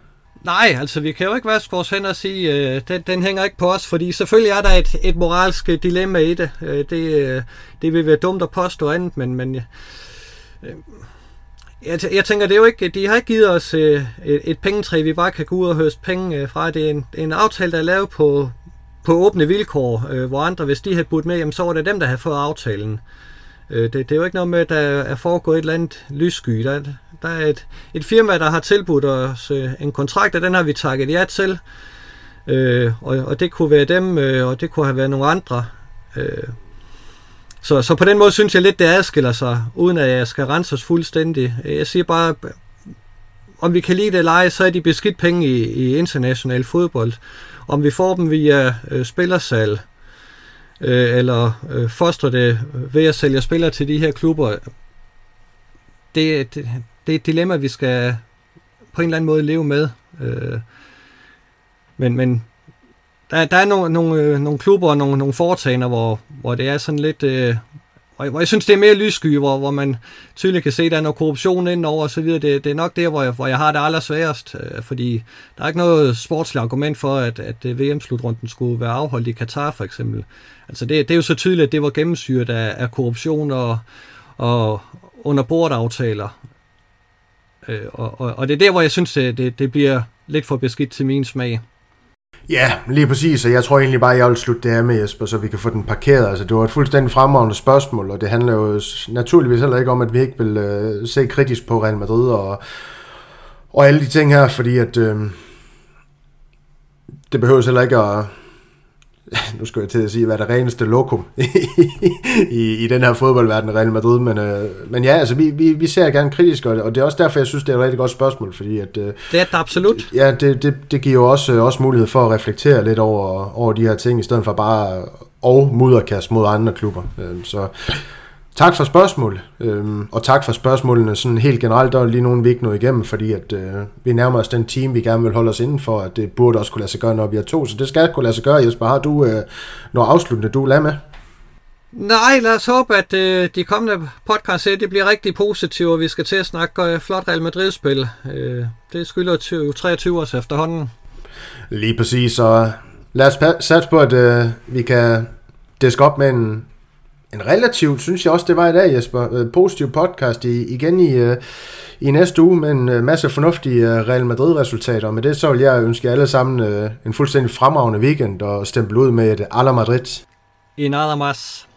Nej, altså vi kan jo ikke vaske vores hænder og sige, øh, den, den hænger ikke på os, fordi selvfølgelig er der et, et moralsk dilemma i det. Øh, det, øh, det vil være dumt at påstå andet, men, men øh, øh jeg, jeg tænker, det er jo ikke, de har ikke givet os øh, et, et pengetræ, vi bare kan gå ud og høste penge øh, fra. Det er en, en aftale, der er lavet på, på åbne vilkår, øh, hvor andre, hvis de havde budt med, jamen, så var det dem, der havde fået aftalen. Øh, Øh, det, det er jo ikke noget med, at der er foregået et eller andet lyssky. Der, der er et, et firma, der har tilbudt os øh, en kontrakt, og den har vi takket ja til. Øh, og, og det kunne være dem, øh, og det kunne have været nogle andre. Øh, så, så på den måde synes jeg lidt, det adskiller sig, uden at jeg skal rense os fuldstændig. Jeg siger bare, om vi kan lide det eller ej, så er de beskidt penge i, i international fodbold. Om vi får dem via øh, spillersal, øh, eller øh, foster det ved at sælge spillere til de her klubber, det, det, det er et dilemma, vi skal på en eller anden måde leve med. Øh, men, men der, der er nogle, nogle, øh, nogle klubber og nogle, nogle foretagender, hvor, hvor det er sådan lidt... Øh, hvor jeg synes, det er mere lyssky, hvor, hvor man tydeligt kan se, at der er noget korruption indover osv. Det, det er nok der, hvor jeg, hvor jeg har det allersværest, øh, fordi der er ikke noget sportsligt argument for, at, at øh, VM-slutrunden skulle være afholdt i Katar for eksempel. Altså det, det er jo så tydeligt, at det var gennemsyret af, af korruption og, og underbordaftaler. Øh, og, og, og det er der, hvor jeg synes, det, det, det bliver lidt for beskidt til min smag. Ja, lige præcis, og jeg tror egentlig bare, at jeg vil slutte det her med, Jesper, så vi kan få den parkeret. Altså, det var et fuldstændig fremragende spørgsmål, og det handler jo naturligvis heller ikke om, at vi ikke vil øh, se kritisk på Real Madrid og, og alle de ting her, fordi at øh, det behøver heller ikke at nu skal jeg til at sige, hvad det reneste lokum i, i den her fodboldverden, Real Madrid, men, øh, men ja, altså vi, vi, vi ser gerne kritisk, og det, er også derfor, jeg synes, det er et rigtig godt spørgsmål, fordi at... Øh, det er det absolut. Ja, det, det, det giver jo også, også mulighed for at reflektere lidt over, over de her ting, i stedet for bare og mudderkast mod andre klubber. Øh, så Tak for spørgsmål, øhm, og tak for spørgsmålene sådan helt generelt. Der er lige nogen, vi ikke nåede igennem, fordi at, øh, vi nærmer os den team, vi gerne vil holde os inden for, at det burde også kunne lade sig gøre, når vi er to. Så det skal kunne lade sig gøre, Jesper. Har du øh, noget afsluttende, du vil med? Nej, lad os håbe, at øh, de kommende podcast det bliver rigtig positive, og vi skal til at snakke øh, flot Real Madrid-spil. Øh, det skylder 20, 23 års efterhånden. Lige præcis, så lad os satse på, at øh, vi kan diske op med en en relativt, synes jeg også, det var i dag, Jesper, øh, positiv podcast i, igen i, øh, i næste uge med en øh, masse fornuftige Real Madrid-resultater. Og med det så vil jeg ønske jer alle sammen en fuldstændig fremragende weekend og stemple ud med et Ala Madrid. I nada más.